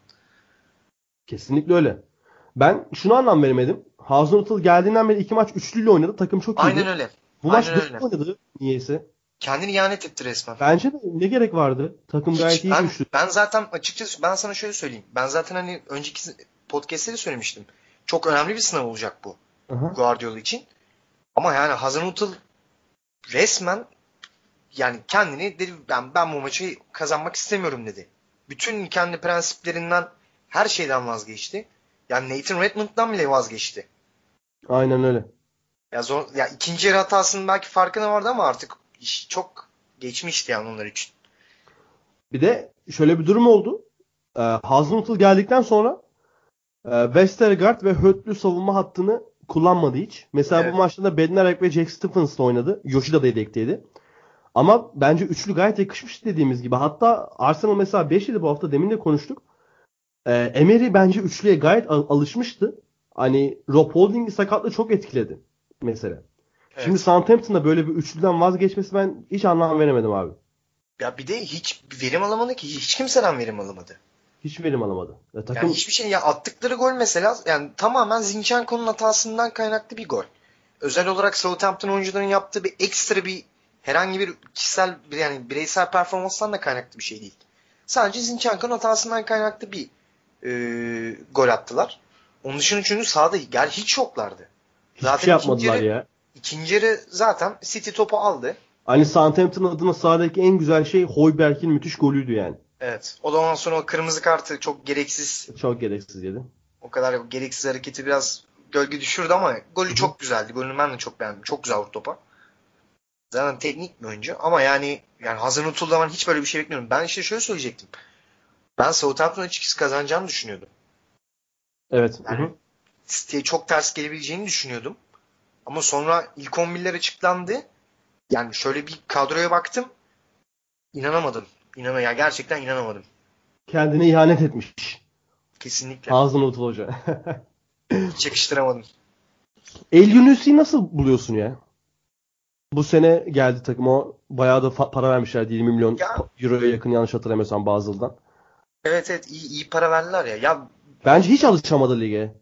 Kesinlikle öyle. Ben şunu anlam veremedim. Hasenhuttl geldiğinden beri iki maç üçlüyle oynadı. Takım çok iyiydi. Aynen öyle. Bu maç aynen dört öyle. oynadı niyeyse. Kendini ihanet etti resmen. Bence de ne gerek vardı? Takım Hiç. gayet iyi ben, güçlü. ben zaten açıkçası ben sana şöyle söyleyeyim. Ben zaten hani önceki podcast'te de söylemiştim. Çok önemli bir sınav olacak bu. Aha. Guardiola için. Ama yani Hazenhuttl resmen yani kendini dedi ben ben bu maçı kazanmak istemiyorum dedi. Bütün kendi prensiplerinden her şeyden vazgeçti. Yani Nathan Redmond'dan bile vazgeçti. Aynen öyle. Ya zor ya ikinci yarı hatasının belki farkına vardı ama artık iş çok geçmişti yani onlar için. Bir de şöyle bir durum oldu. Ee, Hasenhuttl geldikten sonra e, Westergaard ve Hötlü savunma hattını kullanmadı hiç. Mesela Evet. bu maçta da Bednarek ve Jack Stephens'la oynadı. Yoshida da yedekteydi. Ama bence üçlü gayet yakışmış dediğimiz gibi. Hatta Arsenal mesela 5 yedi bu hafta demin de konuştuk. Ee, Emery bence üçlüye gayet al- alışmıştı. Hani Rob Holding'i sakatlığı çok etkiledi mesela. Evet. Şimdi Southampton'da böyle bir üçlüden vazgeçmesi ben hiç anlam veremedim abi. Ya bir de hiç verim alamadı ki. Hiç kimseden verim alamadı. Hiç verim alamadı. Ya takım Yani hiçbir şey ya attıkları gol mesela yani tamamen Zinchenko'nun hatasından kaynaklı bir gol. Özel olarak Southampton oyuncularının yaptığı bir ekstra bir herhangi bir kişisel bir yani bireysel performanstan da kaynaklı bir şey değil. Sadece Zinchenko'nun hatasından kaynaklı bir e, gol attılar. Onun dışında çünkü sahada gel hiç yoklardı. Hiçbir zaten şey yapmadılar ikinci ya. İkinci yarı zaten City topu aldı. Hani Southampton adına sahadaki en güzel şey Hoiberg'in müthiş golüydü yani. Evet. O da ondan sonra o kırmızı kartı çok gereksiz Çok gereksiz yedi. O kadar gereksiz hareketi biraz gölge düşürdü ama golü çok güzeldi. Golünü ben de çok beğendim. Çok güzel vurdu topa. Zaten teknik bir oyuncu ama yani yani Hazenhutl'da ben hiç böyle bir şey bekliyorum. Ben işte şöyle söyleyecektim. Ben Southampton açıkçası kazanacağını düşünüyordum. Evet. Yani- hı. City'ye çok ters gelebileceğini düşünüyordum. Ama sonra ilk 11'ler açıklandı. Yani şöyle bir kadroya baktım. İnanamadım. İnana ya gerçekten inanamadım. Kendine ihanet etmiş. Kesinlikle. Ağzını Utlu Hoca. Hiç yakıştıramadım. El Yunusi'yi nasıl buluyorsun ya? Bu sene geldi takım o bayağı da para vermişler 20 milyon Ya. euroya yakın yanlış hatırlamıyorsam Basel'dan. Evet evet iyi, iyi para verdiler ya. Ya Bence hiç alışamadı lige.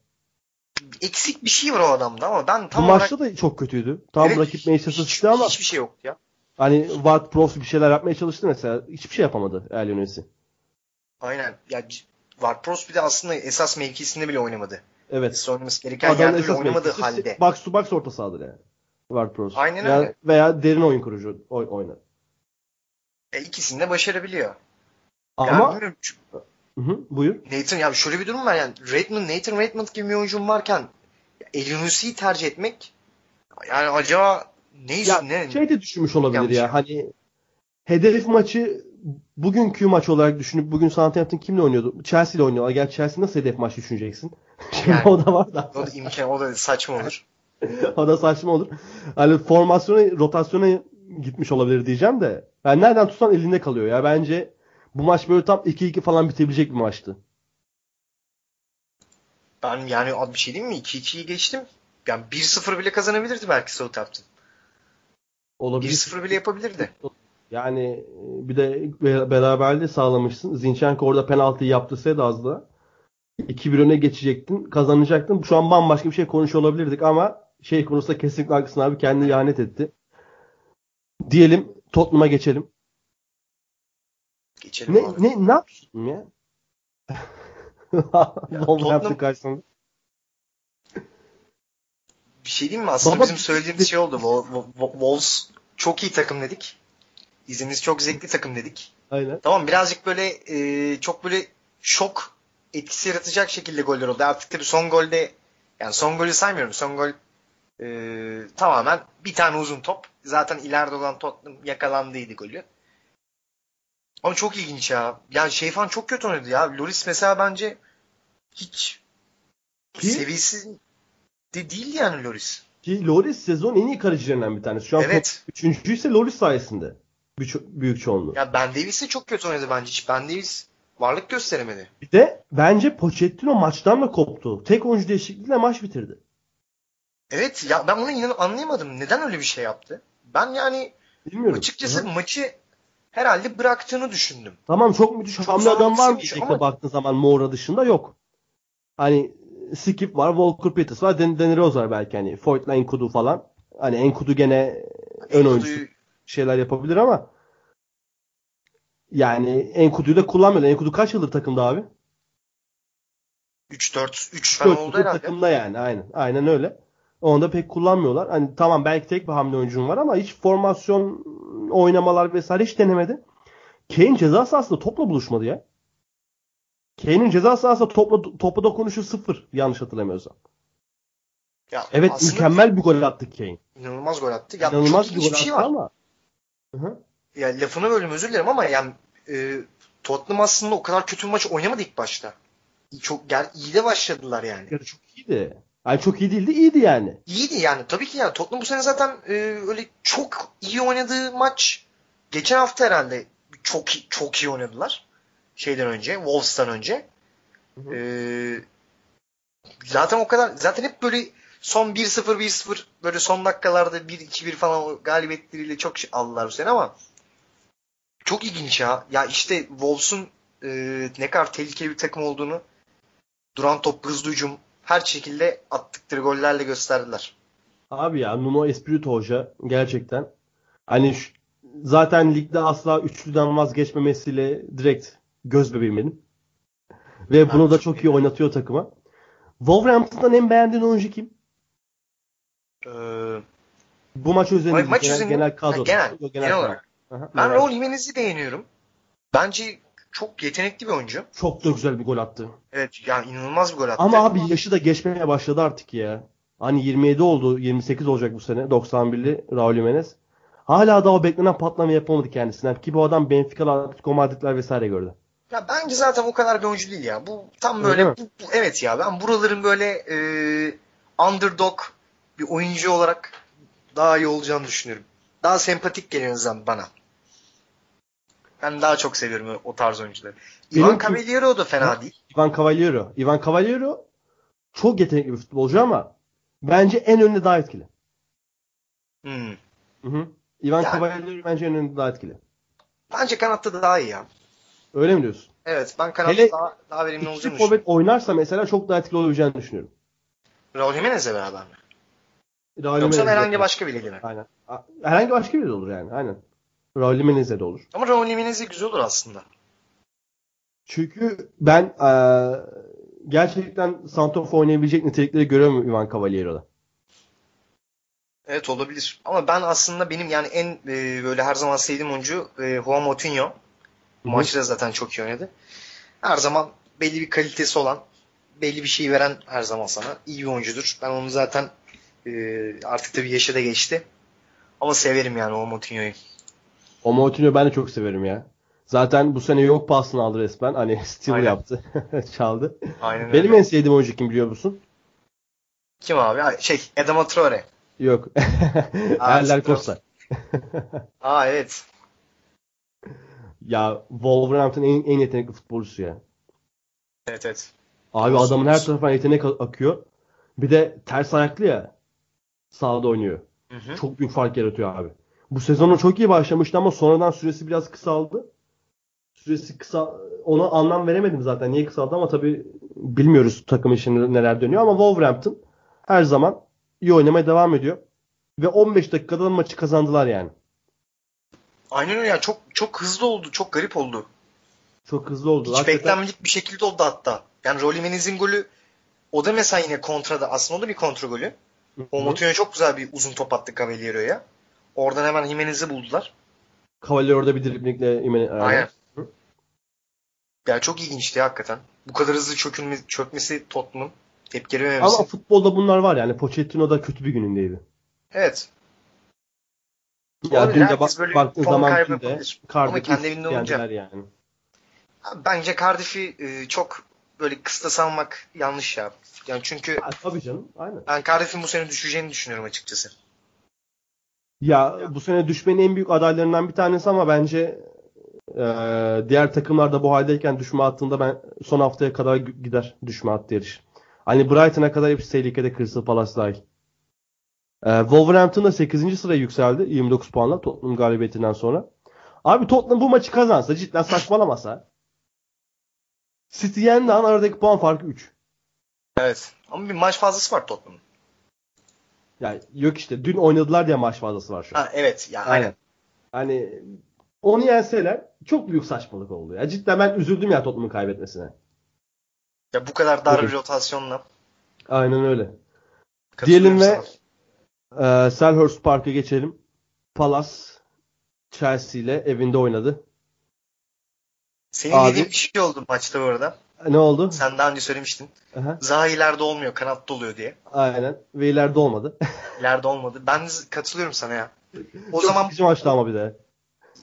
Eksik bir şey var o adamda ama ben Bu tam olarak maçta da çok kötüydü. Tam Evet, rakip Manchester City ama hiçbir şey yoktu ya. hani Ward Prowse bir şeyler yapmaya çalıştı mesela. Hiçbir şey yapamadı El Yunus'i. Aynen. Ya bir- Ward-Prowse bir de aslında esas mevkisinde bile oynamadı. Evet. Esas oynaması gereken Adamın yerde bile esas oynamadığı halde. Box to box orta sahadır yani. Ward Prowse. Aynen veya, öyle. Veya derin oyun kurucu oy- oynar. E, ikisini de başarabiliyor. Ama Yani Hı hı, buyur. Nathan ya şöyle bir durum var yani Redmond, Nathan Redmond gibi bir oyuncum varken El Yunusi'yi tercih etmek Yani acaba ne Ya ne şey de düşünmüş olabilir Yanlış. ya. Hani hedef maçı bugünkü maç olarak düşünüp bugün Southampton kimle oynuyordu? Chelsea ile oynuyorlar. Gerçi Chelsea nasıl hedef maç düşüneceksin? Yani- o da var da. o da imkan o da saçma olur. o da saçma olur. Hani formasyona, rotasyona gitmiş olabilir diyeceğim de. Yani nereden tutsan elinde kalıyor ya. Bence bu maç böyle tam 2-2 falan bitebilecek bir maçtı. Ben yani abi bir şey diyeyim mi? 2-2'yi geçtim. Yani 1-0 bile kazanabilirdi belki Southampton. Olabilir. 1-0 bile yapabilirdi. Yani e, bir de be- beraberliği sağlamışsın. Zinchenko orada penaltıyı yaptırsaydı az da 2-1 öne geçecektin. Kazanacaktın. Şu an bambaşka bir şey konuşuyor olabilirdik ama şey konusunda kesinlikle haklısın abi. Kendini ihanet etti. Diyelim Tottenham'a geçelim. Geçelim Ne abi. ne ne yapıyorsun ya? Wolverhampton Tottenham- karşısında. Bir şey diyeyim mi? Aslında Baba- bizim söylediğimiz şey oldu. Wo- Wo- Wo- Wolves çok iyi takım dedik. İzimiz çok zevkli takım dedik. Aynen. Tamam birazcık böyle e, çok böyle şok etkisi yaratacak şekilde goller oldu. Artık tabii son golde yani son golü saymıyorum. Son gol e, tamamen bir tane uzun top. Zaten ileride olan Tottenham yakalandıydı golü. Ama çok ilginç ya. Yani şey falan çok kötü oynadı ya. Loris mesela bence hiç Ki- seviyesi de değildi yani Loris. Ki Loris sezon en iyi kalecilerinden bir tanesi. Şu an Evet. üçüncü ise Loris sayesinde. Büyük, büyük çoğunluğu. Ya Ben Davis de çok kötü oynadı bence. Hiç Ben Davis varlık gösteremedi. Bir de bence Pochettino maçtan da koptu. Tek oyuncu değişikliğiyle maç bitirdi. Evet ya ben onu inan anlayamadım. Neden öyle bir şey yaptı? Ben yani Bilmiyorum. açıkçası Hı. maçı herhalde bıraktığını düşündüm. Tamam çok müthiş Çok hamle adam var mı ama- baktığın zaman Moura dışında yok. Hani Skip var, Walker Peters var, Den Danny Rose var belki hani. Foyt'la Enkudu falan. Hani Enkudu gene ön oyuncu şeyler yapabilir ama yani Enkudu'yu da kullanmıyorlar. Enkudu kaç yıldır takımda abi? 3-4 3 falan oldu herhalde. takımda yani aynen. Aynen öyle. Onu da pek kullanmıyorlar. Hani tamam belki tek bir hamle oyuncun var ama hiç formasyon oynamalar vesaire hiç denemedi. Kane ceza sahasında topla buluşmadı ya. Kane'in ceza sahasında topla, topa dokunuşu sıfır yanlış hatırlamıyorsam. Ya Evet mükemmel bir gol attı Kane. inanılmaz gol attı. Ya İnanılmaz bir gol şey attı var. ama. Hı-hı. Ya lafını bölüm özür dilerim ama yani e, Tottenham aslında o kadar kötü bir maç oynamadı ilk başta. Çok gel iyi de başladılar yani. Yani çok iyiydi. Yani çok iyi değildi, iyiydi yani. İyiydi yani. Tabii ki yani Tottenham bu sene zaten e, öyle çok iyi oynadığı maç geçen hafta herhalde çok çok iyi oynadılar. Şeyden önce, Wolves'tan önce. Hı hı. E, zaten o kadar zaten hep böyle son 1-0 1-0 böyle son dakikalarda 1-2-1 falan galibiyetleriyle çok şey aldılar bu sene ama çok ilginç ya. Ya işte Wolves'un e, ne kadar tehlikeli bir takım olduğunu duran top, hızlı hücum her şekilde attıkları gollerle gösterdiler. Abi ya Nuno Espirito Hoca gerçekten hani şu- zaten ligde asla üçlüden vazgeçmemesiyle direkt göz bebeğim benim. Ve bunu da çok iyi oynatıyor takıma. Wolverhampton'dan en beğendiğin oyuncu kim? Ee, Bu maç özelinde maç genel, özelinde- genel kadro. genel, Yok, genel kadro. olarak. Aha, Ben genel. Raul Jimenez'i beğeniyorum. Bence çok yetenekli bir oyuncu. Çok da güzel bir gol attı. Evet yani inanılmaz bir gol attı. Ama abi yaşı da geçmeye başladı artık ya. Hani 27 oldu, 28 olacak bu sene. 91'li Raul Jimenez. Hala da o beklenen patlamayı yapamadı kendisinden. Ki bu adam Benfica'lar, Atletico Madrid'ler vesaire gördü. Ya bence zaten o kadar bir oyuncu değil ya. Bu tam Öyle böyle bu- bu- evet ya ben buraların böyle e, underdog bir oyuncu olarak daha iyi olacağını düşünüyorum. Daha sempatik geliyor bana. Ben daha çok seviyorum o tarz oyuncuları. Benim Ivan Cavaliero da fena Ha? değil. Ivan Cavaliero. Ivan Cavaliero çok yetenekli bir futbolcu ama bence en önde daha etkili. Hmm. Hı hı. Ivan Yani- Cavaliero bence en önde daha etkili. Bence kanatta da daha iyi ya. Öyle mi diyorsun? Evet ben kanatta Hele daha, daha verimli olacağını forvet düşünüyorum. oynarsa mesela çok daha etkili olabileceğini düşünüyorum. Raul Jimenez'le beraber mi? Raul Yoksa herhangi başka biriyle mi? Aynen. Herhangi başka biri olur yani. Aynen. Raul Jimenez'e de olur. Ama Raul Jimenez'e güzel olur aslında. Çünkü ben eee, gerçekten Santof oynayabilecek nitelikleri görüyorum Ivan Cavaliero'da. Evet olabilir. Ama ben aslında benim yani en e, böyle her zaman sevdiğim oyuncu e, Juan Moutinho. Bu maçta zaten çok iyi oynadı. Her zaman belli bir kalitesi olan, belli bir şey veren her zaman sana iyi bir oyuncudur. Ben onu zaten Ee, artık tabii yaşı da geçti. Ama severim yani o Moutinho'yu. O Moutinho ben de çok severim ya. Zaten bu sene yok pasını aldı resmen. Hani steal Aynen. yaptı. Çaldı. Aynen Benim öyle. en sevdiğim oyuncu kim biliyor musun? Kim abi? Şey Adama Traore. Yok. Erler. Costa. Aa evet. Ya Wolverhampton en, en yetenekli futbolcusu ya. Evet evet. Abi Doğru adamın her tarafından yetenek akıyor. Bir de ters ayaklı ya. Sağda oynuyor. Hı hı. Çok büyük fark yaratıyor abi. Bu sezonu çok iyi başlamıştı ama sonradan süresi biraz kısaldı. Süresi kısa ona anlam veremedim zaten niye kısaldı ama tabii bilmiyoruz takım içinde neler dönüyor ama Wolverhampton her zaman iyi oynamaya devam ediyor. Ve 15 dakikada da maçı kazandılar yani. Aynen öyle ya. Çok çok hızlı oldu. Çok garip oldu. Çok hızlı oldu. Hiç Hakikaten- beklenmedik bir şekilde oldu hatta. Yani Rolly Menez'in golü o da mesela yine kontrada. Aslında o da bir kontra golü. O. Moutinho çok güzel bir uzun top attı Cavaliero'ya. Oradan hemen Jimenez'i buldular. Cavalier orada bir driblingle imeni. Aynen. Hı. Ya çok ilginçti ya hakikaten. Bu kadar hızlı çökülme, çökmesi Tottenham'ın tepki. Ama futbolda bunlar var yani. Pochettino da kötü bir günündeydi. Evet. Ya Doğru, dün de bak, baktığın zaman kaybı kimde? yapabilir. Cardiff Ama kendi evinde olunca. yendiler yani. Bence Cardiff'i e, çok böyle kısta salmak yanlış ya. Yani çünkü Ha, tabii canım. Aynen. ben Cardiff'in bu sene düşeceğini düşünüyorum açıkçası. Ya bu sene düşmenin en büyük adaylarından bir tanesi ama bence e, diğer takımlar da bu haldeyken düşme hattında ben son haftaya kadar gider düşme hattı yarış. Hani Brighton'a kadar hepsi tehlikede Crystal Palace dahil. E, Wolverhampton da 8. sıraya yükseldi 29 puanla Tottenham galibiyetinden sonra. Abi Tottenham bu maçı kazansa cidden saçmalamasa City yendi an aradaki puan farkı 3. Evet. Ama bir maç fazlası var Tottenham'ın. Yani yok işte dün oynadılar diye maç fazlası var şu an. Ha evet ya aynen. Hani onu yenseler çok büyük saçmalık oldu ya. Cidden ben üzüldüm ya Tottenham'ın kaybetmesine. Ya bu kadar dar Evet. bir rotasyonla. Aynen öyle. Diyelim ve sana. e, Selhurst Park'a geçelim. Palace Chelsea ile evinde oynadı. Senin Abi- dediğin bir şey oldu maçta bu arada. Ne oldu? Sen daha önce söylemiştin. Aha, Zaha ileride olmuyor, kanatta oluyor diye. aynen. Ve ileride olmadı. İleride olmadı. Ben katılıyorum sana ya. O Çok zaman sıkıcı maçtı ama bir de.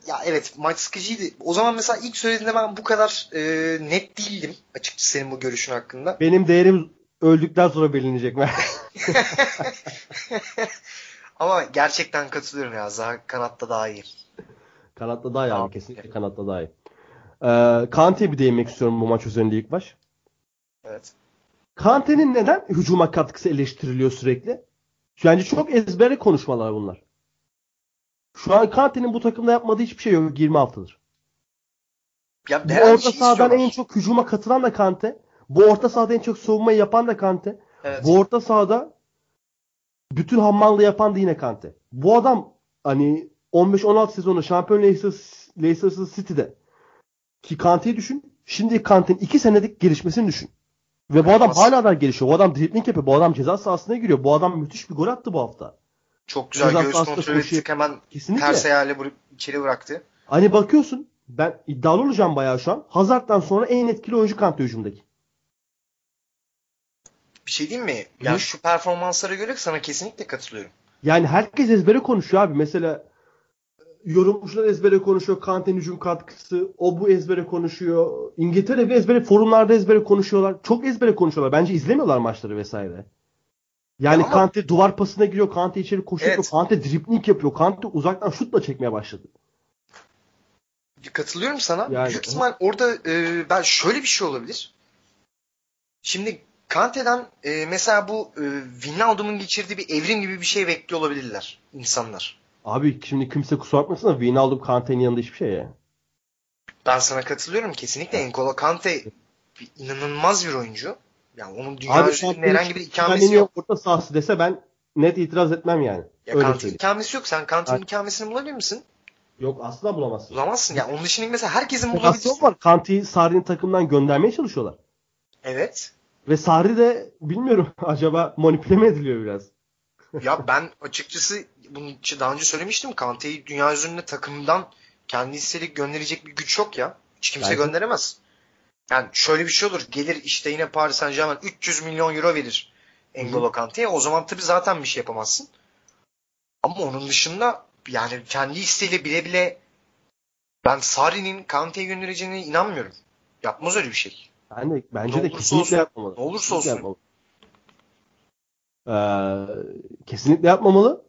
ya evet maç sıkıcıydı. O zaman mesela ilk söylediğinde ben bu kadar e, net değildim açıkçası senin bu görüşün hakkında. Benim değerim öldükten sonra bilinecek. Ama gerçekten katılıyorum ya. Zaha kanatta daha iyi. kanatta daha iyi abi. Kesinlikle kanatta daha iyi. Ee, Kante'ye bir değinmek istiyorum bu maç üzerinde ilk baş. Evet. Kante'nin neden hücuma katkısı eleştiriliyor sürekli? Bence çok ezbere konuşmalar bunlar. Şu an Kante'nin bu takımda yapmadığı hiçbir şey yok 20 haftadır. Ya Bu orta şey sahadan istiyorlar. en çok hücuma katılan da Kante. Bu orta sahada en çok savunmayı yapan da Kante. Evet. Bu orta sahada bütün hammallığı yapan da yine Kante. Bu adam hani 15-16 sezonu şampiyon Leicester, Leicester City'de ki Kante'yi düşün. Şimdi Kante'nin 2 senelik gelişmesini düşün. Ve bu adam hala da gelişiyor. Bu adam dribbling yapıyor. Bu adam ceza sahasına giriyor. Bu adam müthiş bir gol attı bu hafta. Çok güzel Ceza göğüs sahasında kontrol koşuyor. ettik hemen Kesinlikle. ters ayağıyla içeri bıraktı. Hani bakıyorsun ben iddialı olacağım bayağı şu an. Hazard'dan sonra en etkili oyuncu Kante hücumdaki. Bir şey diyeyim mi? Yani Hı. şu performanslara göre sana kesinlikle katılıyorum. Yani herkes ezbere konuşuyor abi. Mesela yorumcular ezbere konuşuyor. Kante'nin hücum katkısı. O bu ezbere konuşuyor. İngiltere bir ezbere forumlarda ezbere konuşuyorlar. Çok ezbere konuşuyorlar. Bence izlemiyorlar maçları vesaire. Yani Ya ama- Kante duvar pasına giriyor. Kante içeri koşuyor. Evet. Kante dribbling yapıyor. Kante uzaktan şutla çekmeye başladı. Katılıyorum sana. Yani- Büyük ihtimal orada e, ben şöyle bir şey olabilir. Şimdi Kante'den e, mesela bu e, Wijnaldum'un geçirdiği bir evrim gibi bir şey bekliyor olabilirler insanlar. Abi şimdi kimse kusura bakmasın da Wijnaldum Kante'nin yanında hiçbir şey ya. Ben sana katılıyorum kesinlikle. N'Golo Kante inanılmaz bir oyuncu. Yani onun dünya üzerinde herhangi bir ikamesi yok. orta sahası dese ben net itiraz etmem yani. Ya Öyle Kante'nin ikamesi yok. Sen Kante'nin ikamesini bulabilir misin? Yok asla bulamazsın. Bulamazsın. Ya onun dışında mesela herkesin bulabilirsin. var. Kante'yi Sarri'nin takımdan göndermeye çalışıyorlar. Evet. Ve Sarri de bilmiyorum acaba manipüle mi ediliyor biraz? Ya ben açıkçası bunu daha önce söylemiştim. Kante'yi dünya üzerinde takımdan kendi istedik gönderecek bir güç yok ya. Hiç kimse Bence- gönderemez. Yani şöyle bir şey olur. Gelir işte yine Paris Saint Germain 300 milyon euro verir. N'Golo Kante'ye. O zaman tabii zaten bir şey yapamazsın. Ama onun dışında yani kendi isteğiyle bile bile ben Sarri'nin Kante'ye göndereceğine inanmıyorum. Yapmaz öyle bir şey. Ben de, bence Ne de kesinlikle olsun. yapmamalı. Ne olursa Kesinlikle olsun. yapmamalı. Ee, kesinlikle yapmamalı.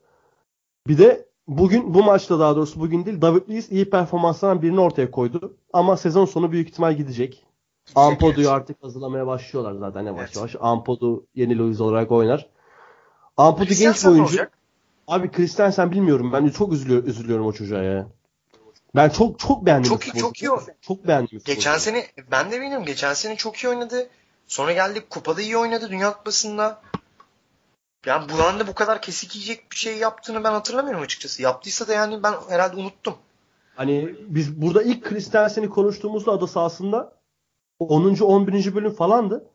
Bir de bugün bu maçta daha doğrusu bugün değil David Luiz iyi performanslardan birini ortaya koydu. Ama sezon sonu büyük ihtimal gidecek. Ampodu'yu Evet. artık hazırlamaya başlıyorlar zaten yavaş Evet. yavaş. Ampodu yeni Luiz olarak oynar. Ampodu genç bir oyuncu. olacak? Abi Christensen bilmiyorum. Ben çok üzülüyor, üzülüyorum o çocuğa ya. Ben çok çok beğendim. Çok iyi, çok iyi o. Çok beğendim. Geçen sene ben de bilmiyorum. Geçen sene çok iyi oynadı. Sonra geldik kupada iyi oynadı Dünya Kupası'nda. Yani Buran'da bu kadar kesik yiyecek bir şey yaptığını ben hatırlamıyorum açıkçası. Yaptıysa da yani ben herhalde unuttum. Hani biz burada ilk Christensen'i konuştuğumuzda ada sahasında 10. 11. bölüm falandı.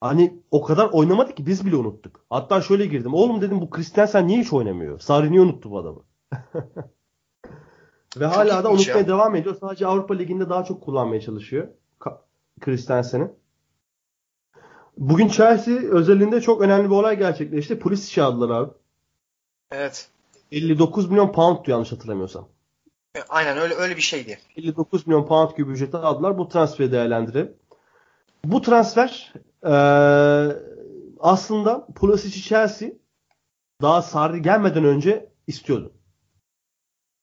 Hani o kadar oynamadı ki biz bile unuttuk. Hatta şöyle girdim. Oğlum dedim bu Christensen niye hiç oynamıyor? Sarri niye unuttu bu adamı? Ve hala da unutmaya ya. devam ediyor. Sadece Avrupa Ligi'nde daha çok kullanmaya çalışıyor. Christensen'i. Bugün Chelsea özelinde çok önemli bir olay gerçekleşti. Polis işe aldılar abi. Evet. 59 milyon pound yanlış hatırlamıyorsam. E, Aynen öyle öyle bir şeydi. 59 milyon pound gibi ücreti aldılar. Bu transferi değerlendirelim. Bu transfer eee, aslında Pulisic'i Chelsea daha Sarri gelmeden önce istiyordu.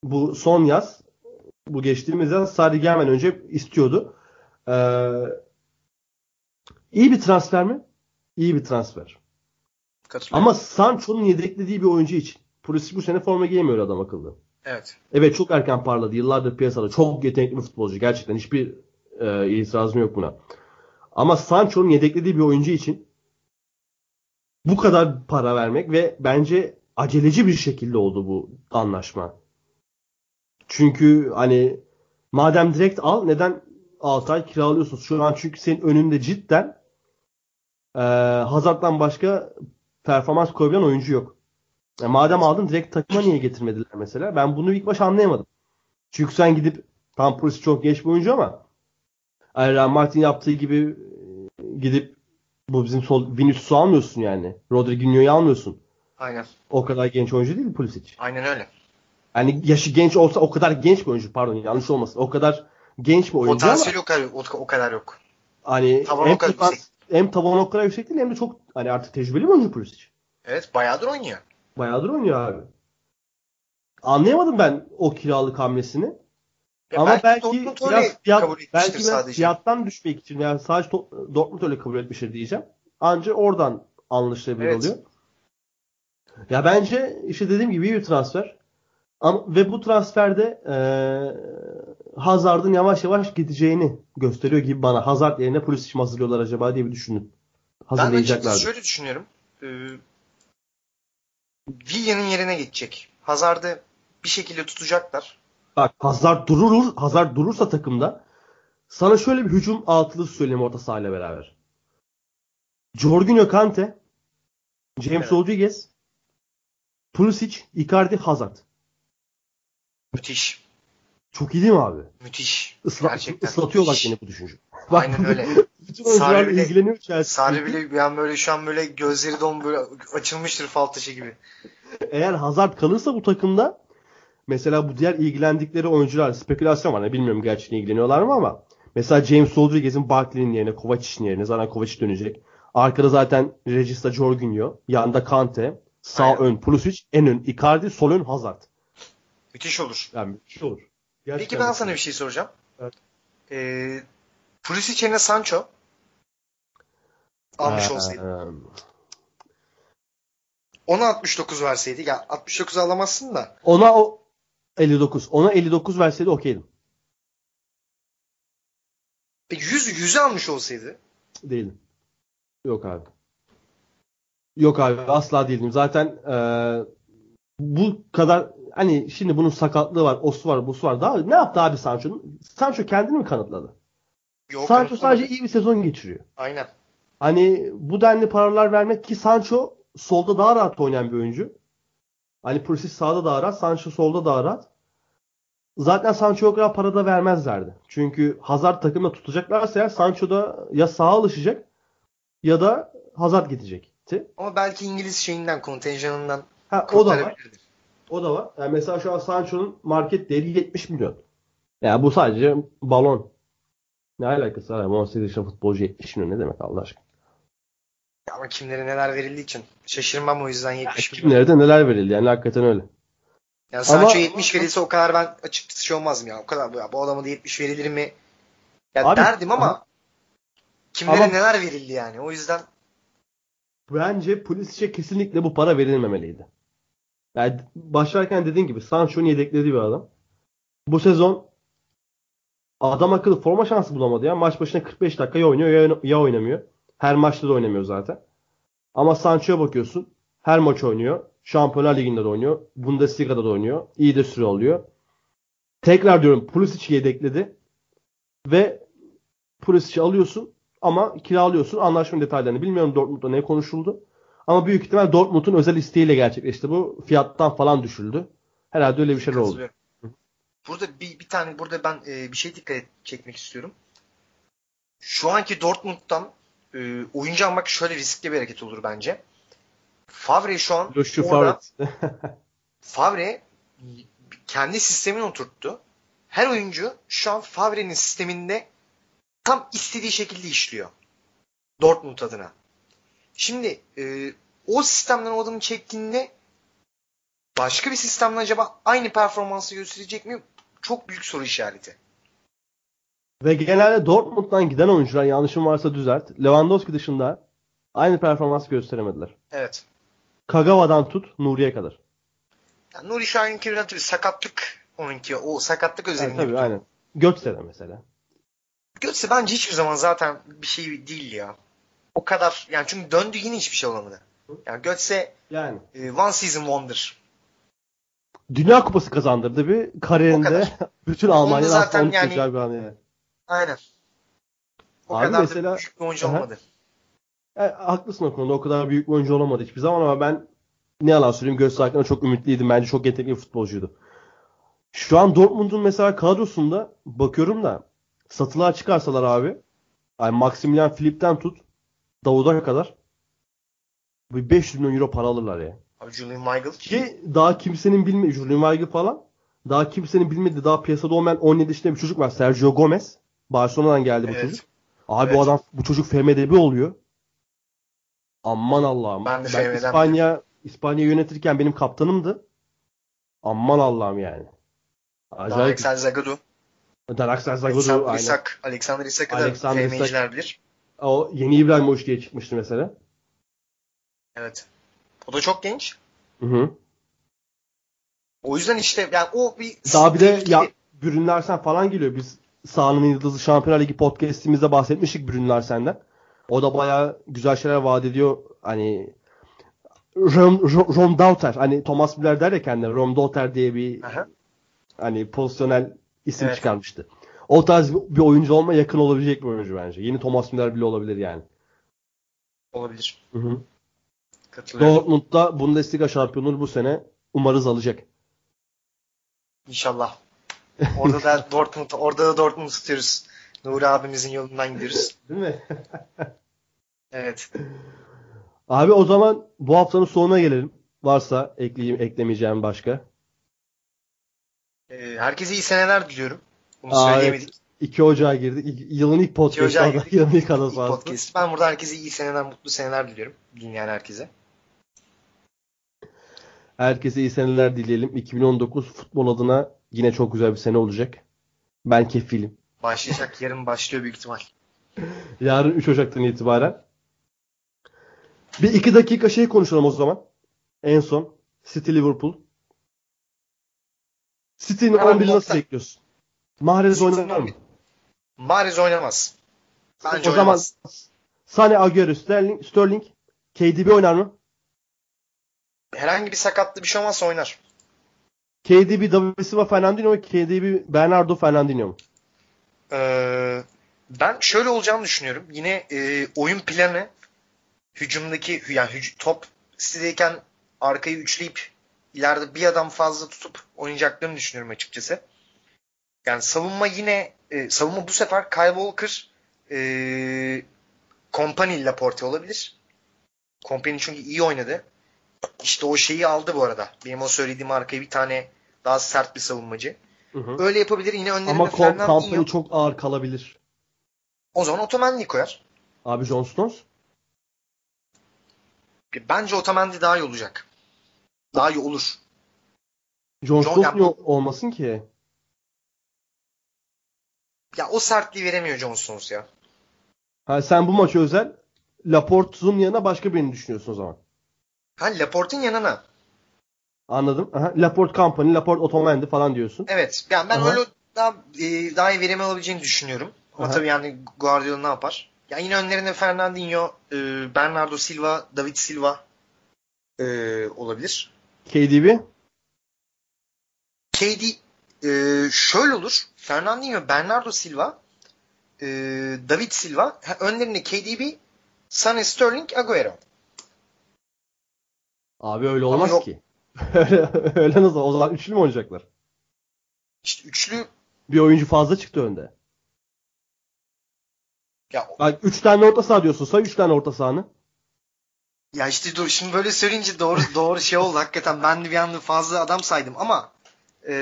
Bu son yaz, bu geçtiğimiz yaz Sarri gelmeden önce istiyordu. Eee iyi bir transfer mi? İyi bir transfer. Ama Sancho'nun yedeklediği bir oyuncu için. Pulisic bu sene forma giyemiyor adam akıllı. Evet. Evet çok erken parladı. Yıllardır piyasada. Çok yetenekli bir futbolcu. Gerçekten hiçbir e, itirazım yok buna. Ama Sancho'nun yedeklediği bir oyuncu için bu kadar para vermek ve bence aceleci bir şekilde oldu bu anlaşma. Çünkü hani madem direkt al neden 6 ay kiralıyorsunuz? Şu an çünkü senin önünde cidden e, Hazard'dan başka performans koyabilen oyuncu yok. E, madem aldın direkt takıma niye getirmediler mesela? Ben bunu ilk baş anlayamadım. Çünkü sen gidip tam Pulisic çok genç bir oyuncu ama Real Martin yaptığı gibi e, gidip bu bizim sol Vinicius'u almıyorsun yani. Rodriguinho'yu almıyorsun. Aynen. O kadar genç oyuncu değil Pulisic. Aynen öyle. Yani yaşı genç olsa o kadar genç bir oyuncu pardon yanlış olmasın. O kadar genç bir oyuncu Potansiyeli ama o kadar, o, kadar yok. hani Tavan hem, o kadar. Hem tavan o kadar yüksek değil hem de çok hani artık tecrübeli bir oyuncu Pulisic. Evet bayağıdır oynuyor. Bayağıdır oynuyor abi. Anlayamadım ben o kiralık hamlesini. Ya Ama belki, Dortmund biraz fiyat, belki biraz sadece. fiyattan düşmek için yani sadece Dortmund öyle kabul etmiştir diyeceğim. Ancak oradan anlaşılabilir Evet. oluyor. Ya bence işte dediğim gibi iyi bir transfer. Ama, ve bu transferde eee Hazard'ın yavaş yavaş gideceğini gösteriyor gibi bana. Hazard yerine Pulisic mi hazırlıyorlar acaba diye bir düşündüm. Ben Hazırlayacaklar. açıkçası şöyle düşünüyorum. Ee, Villa'nın yerine geçecek. Hazard'ı bir şekilde tutacaklar. Bak Hazard durur, Hazard durursa takımda sana şöyle bir hücum altılı söyleyeyim orta sahayla beraber. Jorginho Kante, James Evet. Rodriguez, Pulisic, Icardi, Hazard. Müthiş. Çok iyi değil mi abi? Müthiş. Isla, Gerçekten. ıslatıyor bak müthiş. beni bu düşünce. Aynen öyle. Bütün oyuncularla ilgileniyor Chelsea. Sarri bile yani böyle şu an böyle gözleri don böyle açılmıştır fal taşı gibi. Eğer Hazard kalırsa bu takımda mesela bu diğer ilgilendikleri oyuncular spekülasyon var. Ne bilmiyorum gerçekten ilgileniyorlar mı ama mesela James Rodriguez'in Barkley'nin yerine Kovacic'in yerine zaten Kovacic dönecek. Arkada zaten Regista Jorginho, yanında Kante, sağ Aynen. ön Pulisic, en ön Icardi, sol ön Hazard. Müthiş olur. Yani şey olur. Peki Gerçekten ben bir sana bir şey soracağım. Evet. Ee, Pulisic yerine Sancho almış Ee, olsaydı. Ona 69 verseydi. Ya 69 alamazsın da. Ona o 59. Ona 59 verseydi okeydim. Peki 100 100'ü almış olsaydı. Değilim. Yok abi. Yok abi asla değildim. Zaten e, bu kadar hani şimdi bunun sakatlığı var, osu var, busu var. Daha ne yaptı abi Sancho? Sancho kendini mi kanıtladı? Yok, Sancho sadece iyi bir sezon geçiriyor. Aynen. Hani bu denli paralar vermek ki Sancho solda daha rahat oynayan bir oyuncu. Hani Pulisic sağda daha rahat, Sancho solda daha rahat. Zaten Sancho'ya kadar para da vermezlerdi. Çünkü Hazard takımda tutacaklarsa eğer Sancho da ya sağa alışacak ya da Hazard gidecek. gitti. Ama belki İngiliz şeyinden, kontenjanından Ha o da var. O da var. Yani mesela şu an Sancho'nun market değeri 70 milyon. Yani bu sadece balon. Ne alakası var? 18 yaşında futbolcu 70 milyon ne demek Allah aşkına? Ama kimlere neler verildiği için. Şaşırmam o yüzden 70 milyon. Kimlere de neler verildi yani hakikaten öyle. Yani Sancho Ama- 70 verilse o kadar ben açıkçası şey olmazdım ya. O kadar ya bu adama da 70 verilir mi? Ya Abi- derdim ama Aha. kimlere Ama- neler verildi yani. O yüzden Bence Pulisic'e kesinlikle bu para verilmemeliydi. Yani başlarken dediğin gibi Sancho'nun yedeklediği bir adam. Bu sezon adam akıllı forma şansı bulamadı ya. Maç başına 45 dakika ya oynuyor ya, oynamıyor. Her maçta da oynamıyor zaten. Ama Sancho'ya bakıyorsun. Her maç oynuyor. Şampiyonlar Ligi'nde de oynuyor. Bundesliga'da da oynuyor. İyi de süre alıyor. Tekrar diyorum Pulisic'i yedekledi. Ve Pulisic'i alıyorsun ama kiralıyorsun. Anlaşma detaylarını bilmiyorum Dortmund'da ne konuşuldu. Ama büyük ihtimal Dortmund'un özel isteğiyle gerçekleşti bu. Fiyattan falan düşüldü. Herhalde öyle bir şeyler oldu. Burada bir, bir tane burada ben e, bir şey dikkat çekmek istiyorum. Şu anki Dortmund'dan e, oyuncu almak şöyle riskli bir hareket olur bence. Favre şu an Joshua orada. Favre kendi sistemini oturttu. Her oyuncu şu an Favre'nin sisteminde tam istediği şekilde işliyor. Dortmund adına. Şimdi e, o sistemden o adamı çektiğinde başka bir sistemle acaba aynı performansı gösterecek mi? Çok büyük soru işareti. Ve genelde Dortmund'dan giden oyuncular yanlışım varsa düzelt. Lewandowski dışında aynı performans gösteremediler. Evet. Kagawa'dan tut Nuri'ye kadar. Yani Nuri Şahin'inki biraz tabii sakatlık onunki. O sakatlık Yani özelinde. tabii aynen. Götze mesela. Götse bence hiçbir zaman zaten bir şey değil ya. O kadar yani çünkü döndü yine hiçbir şey olamadı. Yani Götse Yani. e, one season wonder. Dünya Kupası kazandırdı bir kariyerinde. Bütün Onu da Almanya'nın zaten zaten yani- yani... bir an yani. Aynen. O Abi kadar mesela- da büyük bir oyuncu Aha. olmadı. E, haklısın o konuda. O kadar büyük bir oyuncu olamadı hiçbir zaman ama ben ne yalan söyleyeyim Götze hakkında çok ümitliydim. Bence çok yetenekli bir futbolcuydu. Şu an Dortmund'un mesela kadrosunda bakıyorum da satılığa çıkarsalar abi yani Maximilian Philip'ten tut Davud'a kadar bir 500 milyon euro para alırlar ya. Abi Julian Weigl. Ki daha kimsenin bilmediği Julian Weigl falan daha kimsenin bilmediği daha piyasada olmayan 17 yaşında bir çocuk var. Sergio Gomez. Barcelona'dan geldi bu Evet. çocuk. Abi Evet. bu adam bu çocuk FM'de bir oluyor. Aman Allah'ım. Ben de FM'den İspanya İspanya yönetirken benim kaptanımdı. Aman Allah'ım yani. Acayip. Axel Zagadou. Alexander aynen. Isak. Alexander Isak'ı da Alexander. FM'ciler bilir. O yeni İbrahimovic diye çıkmıştı mesela. Evet. O da çok genç. Hı hı. O yüzden işte yani o bir Daha bir de ya Brünlersen falan geliyor. Biz Sahanın Yıldızı Şampiyonlar Ligi podcast'imizde bahsetmiştik Brünlersen'den. O da bayağı güzel şeyler vaat ediyor. Hani Rom, Rom, Rom Dauter. Hani Thomas Müller der ya kendine Rom Dauter diye bir Aha. hani pozisyonel isim Evet. çıkarmıştı. O tarz bir, oyuncu olma yakın olabilecek bir oyuncu bence. Yeni Thomas Müller bile olabilir yani. olabilir. Hı hı. Katılıyorum. Dortmund'da Bundesliga şampiyonluğunu bu sene umarız alacak. İnşallah. Orada da Dortmund, orada da Dortmund tutuyoruz. Nuri abimizin yolundan gidiyoruz. Değil mi? Evet. Abi o zaman bu haftanın sonuna gelelim. Varsa ekleyeyim, eklemeyeceğim başka. Ee, herkese iyi seneler diliyorum. Bunu Aa, söyleyemedik. 2 Ocağı girdik. İlk- Yılın ilk podcast'ı. Yılın ilk sahası. podcast. Ben burada herkese iyi seneler, mutlu seneler diliyorum. Dinleyen herkese. Herkese iyi seneler dileyelim. 2019 futbol adına yine çok güzel bir sene olacak. Ben kefilim. Başlayacak. Yarın başlıyor büyük ihtimal. Yarın 3 Ocak'tan itibaren. Bir iki dakika şey konuşalım o zaman. En son. City Liverpool. City'nin Hemen 11'i nasıl bekliyorsun? Mahrez oynar mı? 11'i. Mahrez oynamaz. Bence o zaman oynamaz. Sane, Agüero, Sterling, Sterling, KDB oynar mı? Herhangi bir sakatlı bir şey olmazsa oynar. KDB, David Silva, Fernandinho mu? KDB, Bernardo, Fernandinho mu? Ee, ben şöyle olacağını düşünüyorum. Yine e, oyun planı hücumdaki yani hüc- top City'deyken arkayı üçleyip ileride bir adam fazla tutup oynayacaklarını düşünüyorum açıkçası. Yani savunma yine e, savunma bu sefer Kyle Walker e, Company ile Laporte olabilir. Company çünkü iyi oynadı. İşte o şeyi aldı bu arada. Benim o söylediğim arkaya bir tane daha sert bir savunmacı. Hı hı. Öyle yapabilir. Yine önlerinde Ama. Company çok ağır kalabilir. O zaman Otamendi koyar. Abi John Stones. Bence Otamendi daha iyi olacak. Daha iyi olur. John John- Stones olmasın ki? Ya o sertliği veremiyor John Stones ya. Ha, sen bu maçı özel Laporte'un yanına başka birini düşünüyorsun o zaman. Ha Laporte'un yanına. Anladım. Aha, Laporte Company, Laporte Otamendi falan diyorsun. Evet. Yani ben Aha. öyle daha e, daha iyi verim alabileceğini düşünüyorum. Ama Aha. tabii yani Guardiola ne yapar? Ya yine önlerinde Fernandinho, e, Bernardo Silva, David Silva e, olabilir. KDB. KD e, şöyle olur. Fernandinho, Bernardo Silva, e, David Silva, önlerinde KDB, Sané, Sterling, Agüero. Abi öyle olmaz ki. öyle, öyle nasıl? O zaman üçlü mü oynayacaklar? İşte üçlü Bir oyuncu fazla çıktı önde. ya Bak 3 tane orta saha diyorsun. Say 3 tane orta sahanı. Ya işte dur şimdi böyle söyleyince doğru doğru şey oldu hakikaten. Ben de bir anda fazla adam saydım ama e,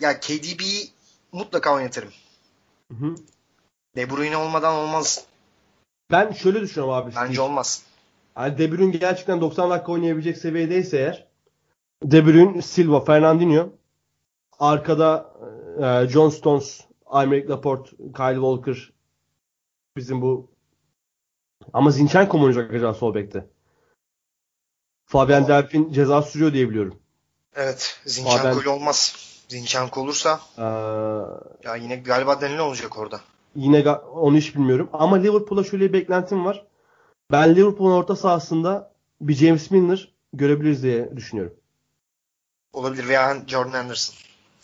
ya KDB'yi mutlaka oynatırım. Hı hı. De Bruyne olmadan olmaz. Ben şöyle düşünüyorum abi. Bence Steve. olmaz. Yani De Bruyne gerçekten 90 dakika oynayabilecek seviyedeyse eğer De Bruyne, Silva, Fernandinho arkada e, John Stones, Aymeric Laporte, Kyle Walker bizim bu ama Zinchenko mu oynayacak acaba sol bekte? Fabian Delphin ceza sürüyor diye biliyorum. Evet. Zinchenko ile olmaz. Zinchenko olursa Ee, ya yine galiba Danilo olacak orada. Yine onu hiç bilmiyorum. Ama Liverpool'a şöyle bir beklentim var. Ben Liverpool'un orta sahasında bir James Milner görebiliriz diye düşünüyorum. Olabilir veya Jordan Anderson.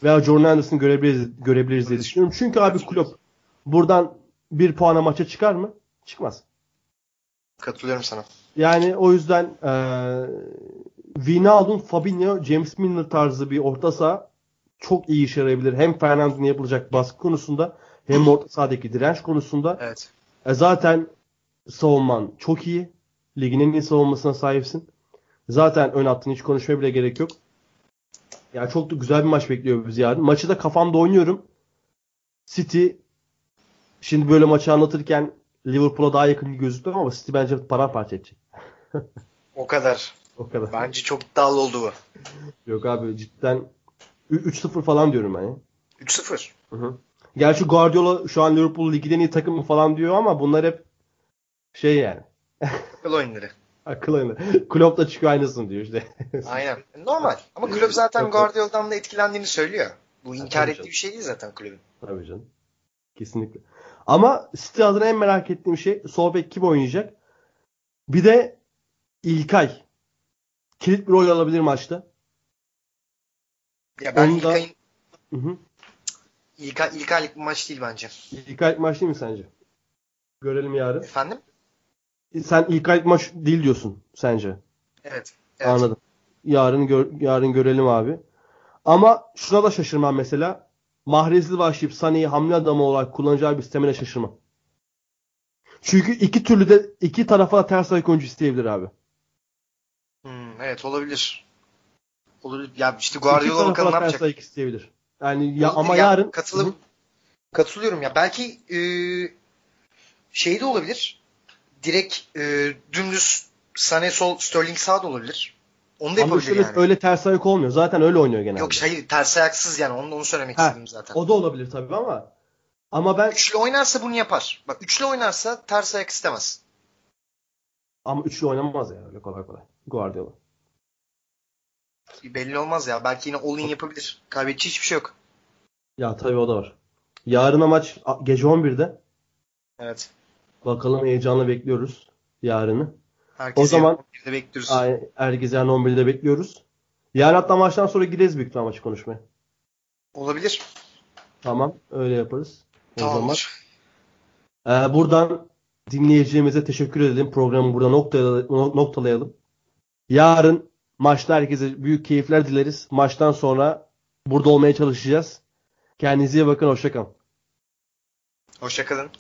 Veya Jordan Anderson'ı görebiliriz, görebiliriz diye düşünüyorum. Çünkü abi Klopp buradan bir puana maça çıkar mı? Çıkmaz. Katılıyorum sana. Yani o yüzden eee Wijnaldum, Fabinho, James Milner tarzı bir orta saha çok iyi işe yarayabilir. Hem Fernandinho yapılacak baskı konusunda hem orta sahadaki direnç konusunda. Evet. E zaten savunman çok iyi. Ligin en iyi savunmasına sahipsin. Zaten ön hattını hiç konuşmaya bile gerek yok. Yani çok da güzel bir maç bekliyor bizi yarın. Maçı da kafamda oynuyorum. City şimdi böyle maçı anlatırken Liverpool'a daha yakın gözüktü ama City bence paramparça edecek. O kadar. O kadar. Bence çok iddialı oldu bu. Yok abi cidden Ü- 3-0 falan diyorum ben ya. 3-0. Hı hı. Gerçi Guardiola şu an Liverpool ligin en iyi takımı falan diyor ama bunlar hep şey yani. Akıl oyunları. Akıl oyunu. Klopp da çıkıyor aynısını diyor işte. Aynen. Normal. Ama kulüp zaten. Guardiola'dan da etkilendiğini söylüyor. Bu inkar ettiği bir şey değil zaten kulübün. Tabii canım. Kesinlikle. Ama City adına en merak ettiğim şey sol bek kim oynayacak? Bir de İlkay. Kilit bir rol alabilir maçta. Ya ben Onu da- İlkay'ın Hı İlkay'lık bir maç değil bence. İlkay maç değil mi sence? Görelim yarın. Efendim? Sen İlkay maç değil diyorsun sence. Evet. evet. Anladım. Yarın gör, yarın görelim abi. Ama şuna da şaşırmam mesela. Mahrezli başlayıp Sané'yi hamle adamı olarak kullanacağı bir sistemine şaşırmam. Çünkü iki türlü de iki tarafa ters ayak oyuncu isteyebilir abi. Hmm, evet olabilir. Olabilir. Ya işte İki Guardiola tarafa bakalım ne yapacak. ayak isteyebilir. Yani ya, ama ya, yarın katılım Hı katılıyorum ya. Belki e, şey de olabilir. Direkt e, dümdüz Sané sol Sterling sağ da olabilir. Onu da yapabilir yani. öyle ters ayak olmuyor. Zaten öyle oynuyor genelde. Yok hayır ters ayaksız yani. Onu, onu söylemek Ha, istedim zaten. O da olabilir tabii ama ama ben Üçlü oynarsa bunu yapar. Bak üçlü oynarsa ters ayak istemez. ama üçlü oynamaz ya öyle kolay kolay. Guardiola. Belli olmaz ya. Belki yine all in yapabilir. Kaybedeceği hiçbir şey yok. Ya tabii o da var. Yarına maç gece 11'de. Evet. Bakalım heyecanla bekliyoruz yarını. Herkesi O zaman- de bekliyoruz. Ay, herkese yarın 11'de bekliyoruz. Yarın hatta maçtan sonra gireriz büyük ihtimal maçı konuşmaya. Olabilir. Tamam öyle yaparız. O zaman. Tamamdır. Ee, buradan dinleyicilerimize teşekkür edelim. Programı burada noktalayalım. Yarın maçta herkese büyük keyifler dileriz. Maçtan sonra burada olmaya çalışacağız. Kendinize iyi bakın. Hoşçakalın. Hoşçakalın.